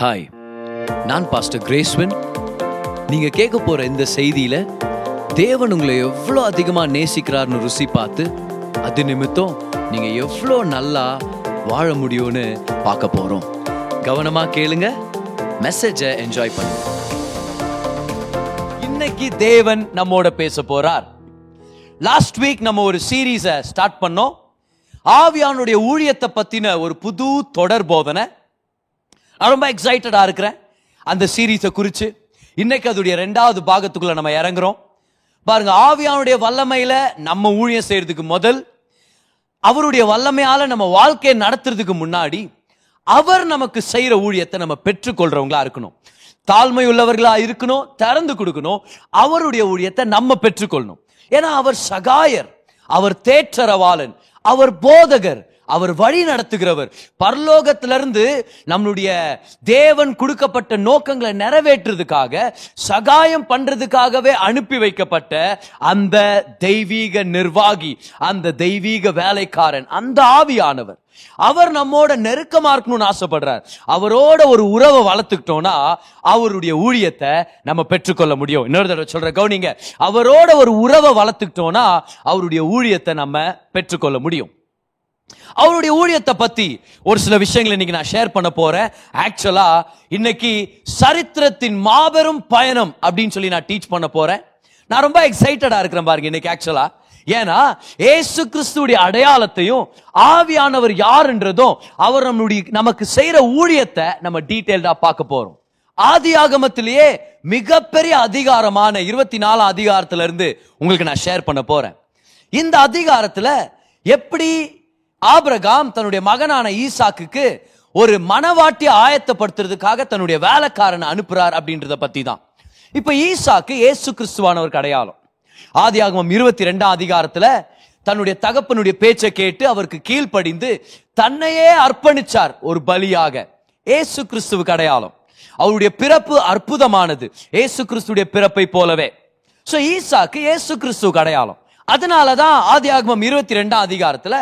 Hi நான் pastor கிரேஸ்வன் நீங்க கேட்க போற இந்த செய்தியில தேவன் உங்களை எவ்வளோ அதிகமா நேசிக்கிறார்னு ருசி பார்த்து அது நிமித்தம் நீங்க எவ்வளோ நல்லா வாழ முடியும்னு பார்க்க போறோம். கவனமா கேளுங்க மெசேஜை என்ஜாய் பண்ணுங்க. இன்னைக்கு தேவன் நம்மோட பேச போறார். லாஸ்ட் வீக் நம்ம ஒரு சீரீஸை ஸ்டார்ட் பண்ணோம். ஆவியானுடைய ஊழியத்தை பத்தின ஒரு புது தொடர் போதனை. நான் ரொம்ப எக்ஸைட்டடாக இருக்கிறேன். அந்த சீரீஸை குறித்து இன்னைக்கு அதோடைய ரெண்டாவது பாகத்துக்குள்ள நம்ம இறங்குறோம். பாருங்க ஆவியானுடைய வல்லமையில நம்ம ஊழியம் செய்யறதுக்கு முதல் அவருடைய வல்லமையால நம்ம வாழ்க்கையை நடத்துறதுக்கு முன்னாடி அவர் நமக்கு செய்யற ஊழியத்தை நம்ம பெற்றுக்கொள்றவங்களா இருக்கணும். தாழ்மை உள்ளவர்களா இருக்கணும் திறந்து கொடுக்கணும் அவருடைய ஊழியத்தை நம்ம பெற்றுக்கொள்ளணும். ஏன்னா அவர் சகாயர் அவர் தேற்றரவாளன் அவர் போதகர் அவர் வழி நடத்துகிறவர். பரலோகத்திலிருந்து நம்மளுடைய தேவன் கொடுக்கப்பட்ட நோக்கங்களை நிறைவேற்றுறதுக்காக சகாயம் பண்றதுக்காகவே அனுப்பி வைக்கப்பட்ட அந்த தெய்வீக நிர்வாகி அந்த தெய்வீக வேலைக்காரன் அந்த ஆவியானவர். அவர் நம்மோட நெருக்கமா இருக்கணும்னு ஆசைப்படுறார். அவரோட ஒரு உறவை வளர்த்துக்கிட்டோம்னா அவருடைய ஊழியத்தை நம்ம பெற்றுக்கொள்ள முடியும். இன்னொரு தடவை சொல்ற கவுனிங்க. அவரோட ஒரு உறவை வளர்த்துக்கிட்டோம்னா அவருடைய ஊழியத்தை நம்ம பெற்றுக்கொள்ள முடியும். அவருடைய ஊழியத்தை பத்தி ஒரு சில விஷயங்களை இன்னைக்கு நான் ஷேர் பண்ண போறேன். ஆக்சுவலா இன்னைக்கு சரித்திரத்தின் மாபெரும் பயணம் அப்படின்னு சொல்லி நான் டீச் பண்ண போறேன். நான் ரொம்ப எக்ஸைட்டடா இருக்கிறேன் பாருங்க இன்னைக்கு ஆக்சுவலா ஏன்னா ஏசு கிறிஸ்துடைய அடையாளத்தையும் ஆவியானவர் யாருன்றதும் அவர் நம்மளுடைய நமக்கு செய்யற ஊழியத்தை நம்ம டீட்டெயில்டா பார்க்க போறோம். ஆதி ஆகமத்திலேயே மிகப்பெரிய அதிகாரமான இருபத்தி நாலு அதிகாரத்துல இருந்து உங்களுக்கு நான் ஷேர் பண்ண போறேன். இந்த அதிகாரத்துல எப்படி ஆபிரகாம் தன்னுடைய மகனான ஈசாக்குக்கு ஒரு மனவாட்டி ஆயத்தப்படுத்துறதுக்காக தன்னுடைய வேலைக்காரனை அனுப்புறார் அப்படின்றத பத்தி தான் இப்ப ஈசாக்கு ஏசு கிறிஸ்துவானவருக்கு அடையாளம் ஆகமம் இருபத்தி ரெண்டாம் அதிகாரத்துல தன்னுடைய தகப்பனுடைய பேச்சை கேட்டு அவருக்கு கீழ்ப்படிந்து தன்னையே அர்ப்பணிச்சார் ஒரு பலியாக. ஏசு கிறிஸ்துவுக்கு அடையாளம் அவருடைய பிறப்பு அற்புதமானது. ஏசு கிறிஸ்துடைய பிறப்பை போலவே. சோ ஈசாக்கு ஏசு கிறிஸ்துவுக்கு அடையாளம் அதனாலதான் ஆதியாகமம் இருபத்தி ரெண்டாம் அதிகாரத்துல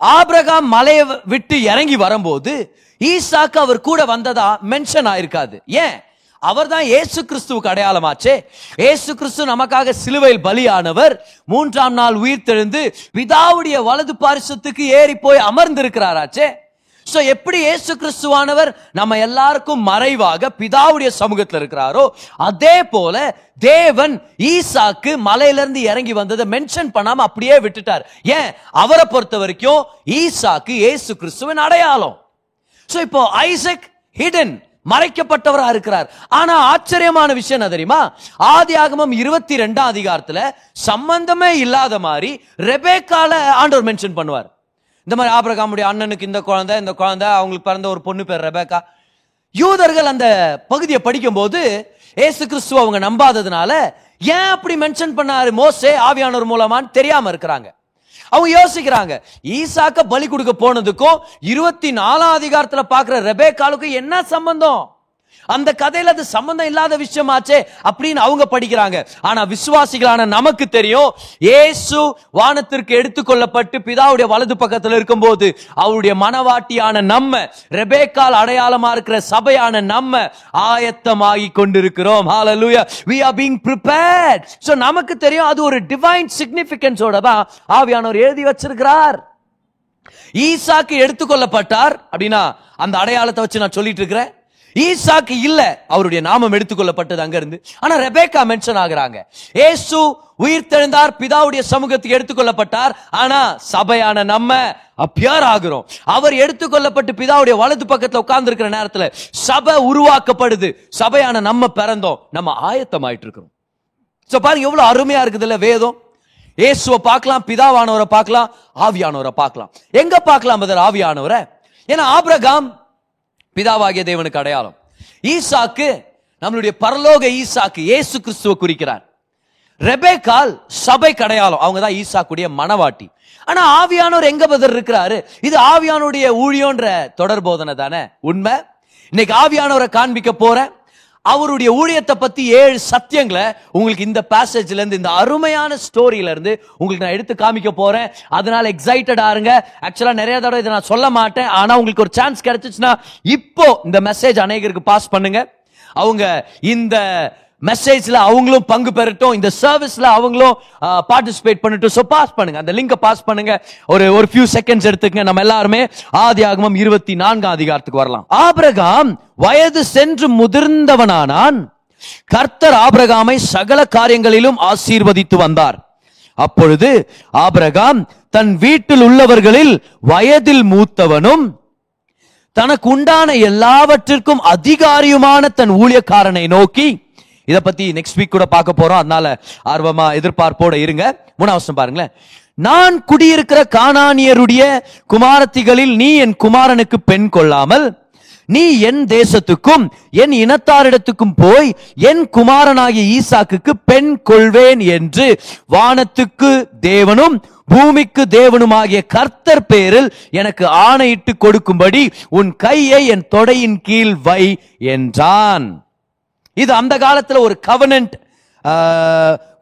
ஆபிரகாம் மலையை விட்டு இறங்கி வரும்போது ஈசாக்கு அவர் கூட வந்ததா மென்ஷன் ஆயிருக்காது. ஏன்? அவர் தான் ஏசு கிறிஸ்துவுக்கு அடையாளமாச்சே. ஏசு கிறிஸ்து நமக்காக சிலுவையில் பலியானவர் மூன்றாம் நாள் உயிர் தெழுந்து பிதாவுடைய வலது பாரிசத்துக்கு ஏறி போய் அமர்ந்திருக்கிறாராச்சே. ஸோ எப்படி ஏசு கிறிஸ்துவானவர் நம்ம எல்லாருக்கும் மறைவாக பிதாவுடைய சமூகத்தில் இருக்கிறாரோ அதே போல தேவன் ஈசாக்கு மலையிலிருந்து இறங்கி வந்ததை மென்ஷன் பண்ணாம அப்படியே விட்டுட்டார். ஏன்? அவரை பொறுத்த வரைக்கும் ஈசாக்கு இயேசு கிறிஸ்துவின் அடையாளம். ஸோ இப்போ ஐசக் ஹிடன் மறைக்கப்பட்டவராக இருக்கிறார். ஆனா ஆச்சரியமான விஷயம் என்ன தெரியுமா? ஆதி ஆகமம் இருபத்தி ரெண்டாம் அதிகாரத்துல சம்பந்தமே இல்லாத மாதிரி ரெபேக்கால ஆண்டவர் மென்ஷன் பண்ணுவார். இந்த மாதிரி ஆபிரகாமுடைய அண்ணனுக்கு இந்த குழந்தை இந்த குழந்தை அவங்களுக்கு பிறந்த ஒரு பொண்ணு பேர் ரெபேக்கா. யூதர்கள் அந்த பகுதியை படிக்கும்போது ஏசு கிறிஸ்துவ அவங்க நம்பாததுனால ஏன் அப்படி மென்ஷன் பண்ணாரு? மோசே ஆவியானவர் மூலமான்னு தெரியாம இருக்கிறாங்க. அவங்க யோசிக்கிறாங்க ஈசாக்க பலி கொடுக்க போனதுக்கும் இருபத்தி நாலாம் அதிகாரத்துல பாக்குற ரெபேக்காலுக்கும் என்ன சம்பந்தம்? அந்த கதையில அது சம்பந்தம் இல்லாத விஷயமாச்சே அப்படின்னு அவங்க படிக்கிறாங்க. ஆனா விசுவாசிகளான நமக்கு தெரியும் ஏசு வானத்திற்கு எடுத்துக்கொள்ளப்பட்டு பிதாவுடைய வலது பக்கத்துல இருக்கும்போது அவருடைய மனவாட்டியான நம்ம ரெபேக்கால் அடையாளமா இருக்கிற சபையான நம்ம ஆயத்தமாகி கொண்டிருக்கிறோம். ஹalleluya we are being prepared. So நமக்கு தெரியும் அது ஒரு டிவைன் சிக்னிபிகன்ஸோட தான் ஆவியானவர் எழுதி வச்சிருக்கிறார். ஈசாக்கு எடுத்துக்கொள்ளப்பட்டார் அப்படின்னா அந்த அடையாளத்தை வச்சு நான் சொல்லிட்டு இருக்கிறேன். ஈசாக்கு இல்ல. அவருடைய நாமம் எடுத்துக்கொள்ளப்பட்டது அங்க இருந்து ஆனா ரெபேக்கா மென்ஷன் ஆகுறாங்க. ஏசு உயிர் தெழுந்தார் பிதாவுடைய சமூகத்துக்கு எடுத்துக்கொள்ளப்பட்டார். ஆனா சபையான நம்ம அப்பியார் ஆகிறோம் அவர் எடுத்துக்கொள்ளப்பட்டு பிதாவுடைய வலது பக்கத்துல உட்கார்ந்து இருக்கிற நேரத்துல சபை உருவாக்கப்படுது. சபையான நம்ம பிறந்தோம். நம்ம ஆயத்தமாயிட்டு இருக்கிறோம் சோ பாருங்க எவ்வளவு அருமையா இருக்குதுல்ல வேதம். இயேசுவை பார்க்கலாம் பிதாவானவரை பார்க்கலாம் ஆவியானவரை பார்க்கலாம். எங்க பார்க்கலாம் பதர் ஆவியானவரை? ஏன்னா ஆபிரகாம் பிதாவாகிய தேவனுக்கு அடையாளம். ஈசாக்கு நம்மளுடைய பரலோக ஈசாக்கு இயேசு கிறிஸ்துவ குறிக்கிறார். ரெபேக்கால் சபை கடையாளம் அவங்க தான் ஈசாக்குடைய மனவாட்டி. ஆனா ஆவியானவர் எங்க பதர் இருக்கிறாரு? இது ஆவியானுடைய ஊழியோன்ற தொடர் போதனை தானே? உண்மை? இன்னைக்கு ஆவியானவரை காண்பிக்க போறேன் அவருடைய ஊழியத்தை பத்தி ஏழு சத்தியங்களை உங்களுக்கு இந்த பேசேஜ்ல இருந்து இந்த அருமையான ஸ்டோரியில இருந்து உங்களுக்கு நான் எடுத்து காமிக்க போறேன். அதனால எக்ஸைட்டட் இருங்க. ஆக்சுவலா நிறைய தடவை இதை நான் சொல்ல மாட்டேன். ஆனா உங்களுக்கு ஒரு சான்ஸ் கிடைச்சிச்சுன்னா இப்போ இந்த மெசேஜ் அநேகருக்கு பாஸ் பண்ணுங்க. அவங்க இந்த மெசேஜ்ல அவங்களும் பங்கு பெறட்டும். இந்த சர்வீஸ்ல அவங்களும் பார்ட்டிசிபேட் பண்ணட்டும். சோ பாஸ் பண்ணுங்க. அந்த லிங்கை பாஸ் பண்ணுங்க. ஒரு ஒரு ஃபியூ செகண்ட்ஸ் எடுத்துக்கங்க. நம்ம எல்லாருமே ஆதி ஆகமம் இருபத்தி நான்காம் அதிகாரத்துக்கு வரலாம். ஆபிரகாம் வயது சென்று முதிர்ந்தவனானான். கர்த்தர் ஆபிரகாமை சகல காரியங்களிலும் ஆசீர்வதித்து வந்தார். அப்பொழுது ஆபிரகாம் தன் வீட்டில் உள்ளவர்களில் வயதில் மூத்தவனும் தனக்கு உண்டான எல்லாவற்றிற்கும் அதிகாரியுமான தன் ஊழியக்காரனை நோக்கி இதை பத்தி நெக்ஸ்ட் வீக் கூட பார்க்க போறோம். அதனால ஆர்வமா எதிர்பார்ப்போட இருங்க. மூணாவசம் பாருங்களேன். நான் குடியிருக்கிற காணானியருடைய குமாரத்திகளில் நீ என் குமாரனுக்கு பெண் கொள்ளாமல் நீ என் தேசத்துக்கும் என் இனத்தாரிடத்துக்கும் போய் என் குமாரனாகிய ஈசாக்குக்கு பெண் கொள்வேன் என்று வானத்துக்கு தேவனும் பூமிக்கு தேவனுமாகிய கர்த்தர் பேரில் எனக்கு ஆணையிட்டு கொடுக்கும்படி உன் கையை என் தொடையின் கீழ் வை என்றான். இது அந்த காலத்தில் ஒரு கவனன்ட்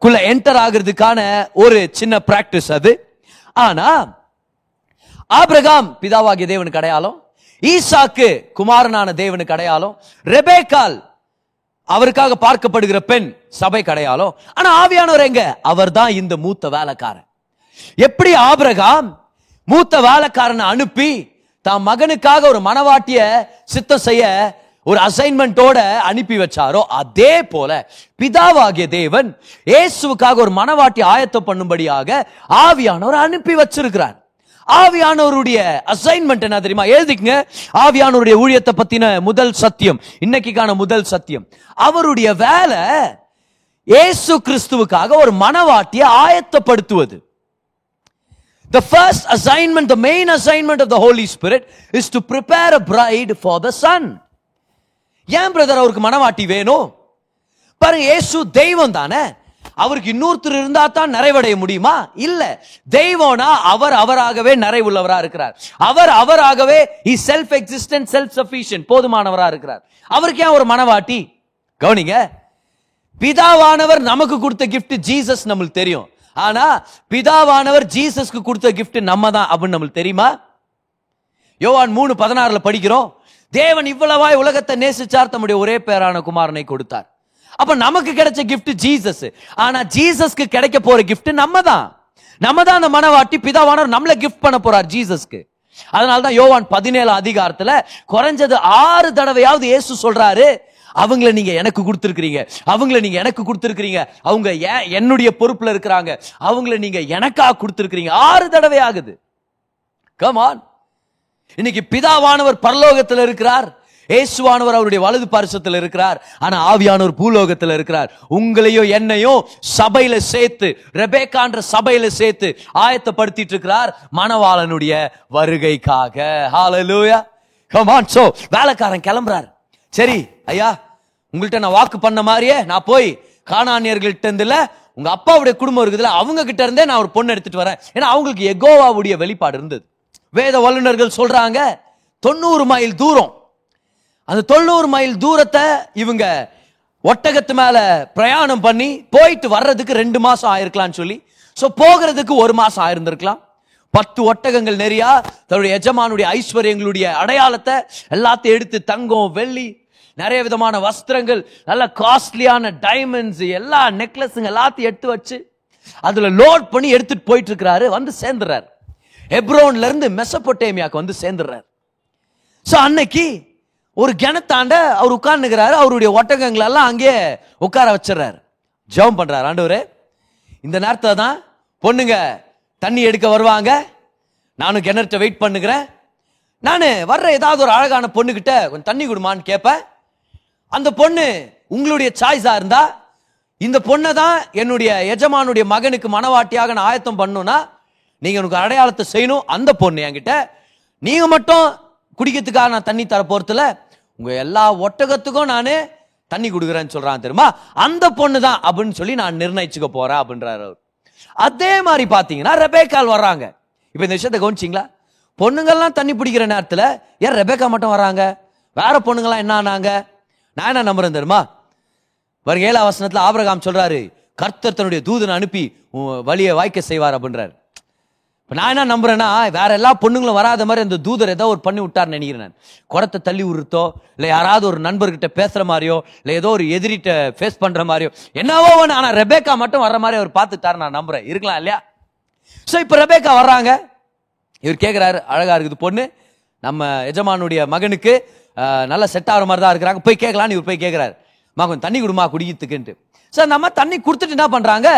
குள்ள என்டர் ஆகுறதுக்கான ஒரு சின்ன பிராக்டிஸ் அது. ஆனா ஆபிரகாம் பிதாவாகிய தேவனுக்கு அடையாளம் ஈசாக்கு குமாரனான தேவனுக்கு அடையாளம் ரெபேக்கால் அவருக்காக பார்க்கப்படுகிற பெண் சபை கடையாலும் ஆனா ஆவியானவர் எங்க? அவர்தான் இந்த மூத்த வேலைக்காரன். எப்படி ஆபிரகாம் மூத்த வேலைக்காரனை அனுப்பி தான் மகனுக்காக ஒரு மனவாட்டிய சித்தம் செய்ய ஒரு அசைன்மெண்டோட அனுப்பி வச்சாரோ அதே போல பிதாவாகிய தேவன் இயேசுக்காக ஒரு மனவாட்டி ஆயத்தம் பண்ணும்படியாக ஆவியானவர் அனுப்பி வச்சிருக்கிறார். ஆவியானவருடைய அசைன்மெண்ட் என்ன தெரியுமா? எழுதிக்கங்க. ஆவியானவருடைய ஊழியத்தை பத்தின முதல் சத்தியம் இன்னைக்குக்கான முதல் சத்தியம். அவருடைய வேலை இயேசு கிறிஸ்துவுக்காக ஒரு மனவாட்டியை ஆயத்தப்படுத்துவது. The first assignment, the main assignment of the Holy Spirit is to prepare a bride for the Son. ஏன் பிரதர் அவருக்கு மனவாட்டி வேணும்? பாருங்க ஏசு தெய்வம் தானே. அவருக்கு இன்னொருத்தர் இருந்தா தான் நிறைவடைய முடியுமா? இல்ல. தெய்வம்னா அவர் அவராகவே நிறைவுள்ளவரா இருக்கிறார். அவர் அவராகவே இ செல்ஃப் எக்ஸிஸ்டன்ட் செல்ஃப் சஃபிஷியன்ட் போதுமானவரா இருக்கிறார். அவருக்கு ஏன் ஒரு மனவாட்டி? கவனிங்க. பிதாவானவர் நமக்கு கொடுத்த கிஃப்ட் ஜீசஸ் நம்மளுக்கு தெரியும். ஆனா பிதாவானவர் ஜீசஸ்க்கு கொடுத்த கிஃப்ட் நம்ம தான் அப்படின்னு நம்மளுக்கு தெரியுமா? யோவான் மூணு பதினாறுல படிக்கிறோம். தேவன் இவ்வளவாய் உலகத்தை நேசிச்சார் தம்முடைய ஒரே பேரான குமாரனை கொடுத்தார். அப்ப நமக்கு கிடைச்ச கிஃப்ட் ஜீசஸ் ஆனா ஜீசஸ்க்கு கிடைக்க போற கிஃப்ட் நம்ம தான் நம்ம தான் அந்த மனவாட்டி பிதாவானவர் நம்மள கிஃப்ட் பண்ண போறார் ஜீசஸ்க்கு அதனால தான் யோவான் பதினேழு அதிகாரத்துல குறைஞ்சது ஆறு தடவையாவது இயேசு சொல்றாரு அவங்கள நீங்க எனக்கு கொடுத்துருக்கீங்க அவங்கள நீங்க எனக்கு கொடுத்துருக்கீங்க அவங்க ஏன் என்னுடைய பொறுப்புல இருக்கிறாங்க. அவங்கள நீங்க எனக்கா கொடுத்துருக்கீங்க ஆறு தடவை ஆகுது கமான் இன்னைக்கு பிதாவானவர் பரலோகத்தில் இருக்கிறார். இயேசுவானவர் அவருடைய வலது பரிசத்தில் இருக்கிறார். ஆனா ஆவியானவர் பூலோகத்தில் இருக்கிறார். உங்களையும் என்னையும் சபையில சேர்த்து ரெபேக்கான்ற சபையில சேர்த்து ஆயத்தப்படுத்திட்டு இருக்கிறார் மணவாளனுடைய வருகைக்காக. ஹாலலூயா come on வேலைக்காரன் கிளம்புறாரு. சரி ஐயா உங்கள்கிட்ட நான் வாக்கு பண்ண மாதிரியே நான் போய் காணானியர்கள்ட்ட இருந்துல உங்க அப்பாவுடைய குடும்பம் இருக்குதுல அவங்க கிட்ட இருந்தே நான் ஒரு பொண்ணு எடுத்துட்டு வரேன். ஏன்னா அவங்களுக்கு எகோவாவுடைய வெளிப்பாடு இருந்தது. வேத வல்லுநர்கள் சொல்றாங்க தொண்ணூறு மைல் தூரம். அந்த தொண்ணூறு மைல் தூரத்தை இவங்க ஒட்டகத்து மேல பிரயாணம் பண்ணி போயிட்டு வர்றதுக்கு ரெண்டு மாசம் ஆயிருக்கலாம்னு சொல்லி. ஸோ போகிறதுக்கு ஒரு மாசம் ஆயிருந்திருக்கலாம். பத்து ஒட்டகங்கள் நிறையா தன்னுடைய எஜமானுடைய ஐஸ்வர்யங்களுடைய அடையாளத்தை எல்லாத்தையும் எடுத்து தங்கம் வெள்ளி நிறைய விதமான வஸ்திரங்கள் நல்ல காஸ்ட்லியான டைமண்ட்ஸ் எல்லா நெக்லஸுங்க எல்லாத்தையும் எடுத்து வச்சு அதுல லோட் பண்ணி எடுத்துட்டு போயிட்டு இருக்கிறாரு வந்து சேர்ந்துறாரு எப்ரோன்ல இருந்து மெசபொட்டேமியாக்கு வந்து சேர்ந்துடுறாரு. ஸோ அன்னைக்கு ஒரு கிணத்தாண்ட அவர் உட்கார்ந்துக்கிறாரு. அவருடைய ஒட்டகங்களெல்லாம் அங்கேயே உட்கார வச்சிடுறாரு. ஜெபம் பண்ணுறாரு ஆண்டவர் இந்த நேரத்தில் தான் பொண்ணுங்க தண்ணி எடுக்க வருவாங்க. நானும் கிணற்ற வெயிட் பண்ணுகிறேன். நான் வர்ற ஏதாவது ஒரு அழகான பொண்ணுக்கிட்ட கொஞ்சம் தண்ணி கொடுமான்னு கேட்பேன். அந்த பொண்ணு உங்களுடைய சாய்ஸாக இருந்தால் இந்த பொண்ணை தான் என்னுடைய எஜமானுடைய மகனுக்கு மனவாட்டியாக நான் ஆயத்தம் பண்ணுன்னா நீங்க உனக்கு அடையாளத்தை செய்யணும் அந்த பொண்ணு என்கிட்ட நீங்க மட்டும் குடிக்கிறதுக்காக நான் தண்ணி தர போறதுல உங்க எல்லா ஒட்டகத்துக்கும் நான் தண்ணி கொடுக்குறேன்னு சொல்றான் தெரியுமா? அந்த பொண்ணு தான் அப்படின்னு சொல்லி நான் நிர்ணயிச்சுக்க போறேன் அப்படின்றாரு அவர். அதே மாதிரி பாத்தீங்கன்னா ரெபேக்கால் வர்றாங்க. இப்ப இந்த விஷயத்தை கவனிச்சிங்களா? பொண்ணுங்கள்லாம் தண்ணி பிடிக்கிற நேரத்துல ஏன் ரெபேக்கா மட்டும் வராங்க வேற பொண்ணுங்களாம் என்ன ஆனாங்க? நான் என்ன நம்புறேன் தெரியுமா? வருகையில ஏழாம் வசனத்துல ஆபிரகாம் சொல்றாரு கர்த்தர் தன்னுடைய தூதனை அனுப்பி உன் வழியை வாய்க்க செய்வார் அப்படின்றாரு. இப்போ நான் என்ன நம்புறேன்னா வேற எல்லா பொண்ணுங்களும் வராத மாதிரி அந்த தூதர் ஏதோ ஒரு பண்ணி விட்டார்னு நினைக்கிறேன் நான். குடத்தை தள்ளி விடுறதோ இல்லை யாராவது ஒரு நண்பர்கிட்ட பேசுற மாதிரியோ இல்லை ஏதோ ஒரு எதிரிட்ட ஃபேஸ் பண்ற மாதிரியோ என்னவோ ஒன்று ஆனால் ரெபேக்கா மட்டும் வர்ற மாதிரி அவர் பார்த்துட்டாரு நான் நம்புறேன். இருக்கலாம் இல்லையா? ஸோ இப்போ ரெபேக்கா வர்றாங்க. இவர் கேட்குறாரு அழகா இருக்குது பொண்ணு. நம்ம எஜமானுடைய மகனுக்கு நல்லா நல்ல செட் ஆகிற மாதிரி தான் இருக்கிறாங்க. போய் கேட்கலான்னு இவர் போய் கேட்குறாரு மகன் தண்ணி கொடுமா குடிக்கிறதுக்குன்ட்டு. சார் நம்ம தண்ணி கொடுத்துட்டு என்ன பண்ணுறாங்க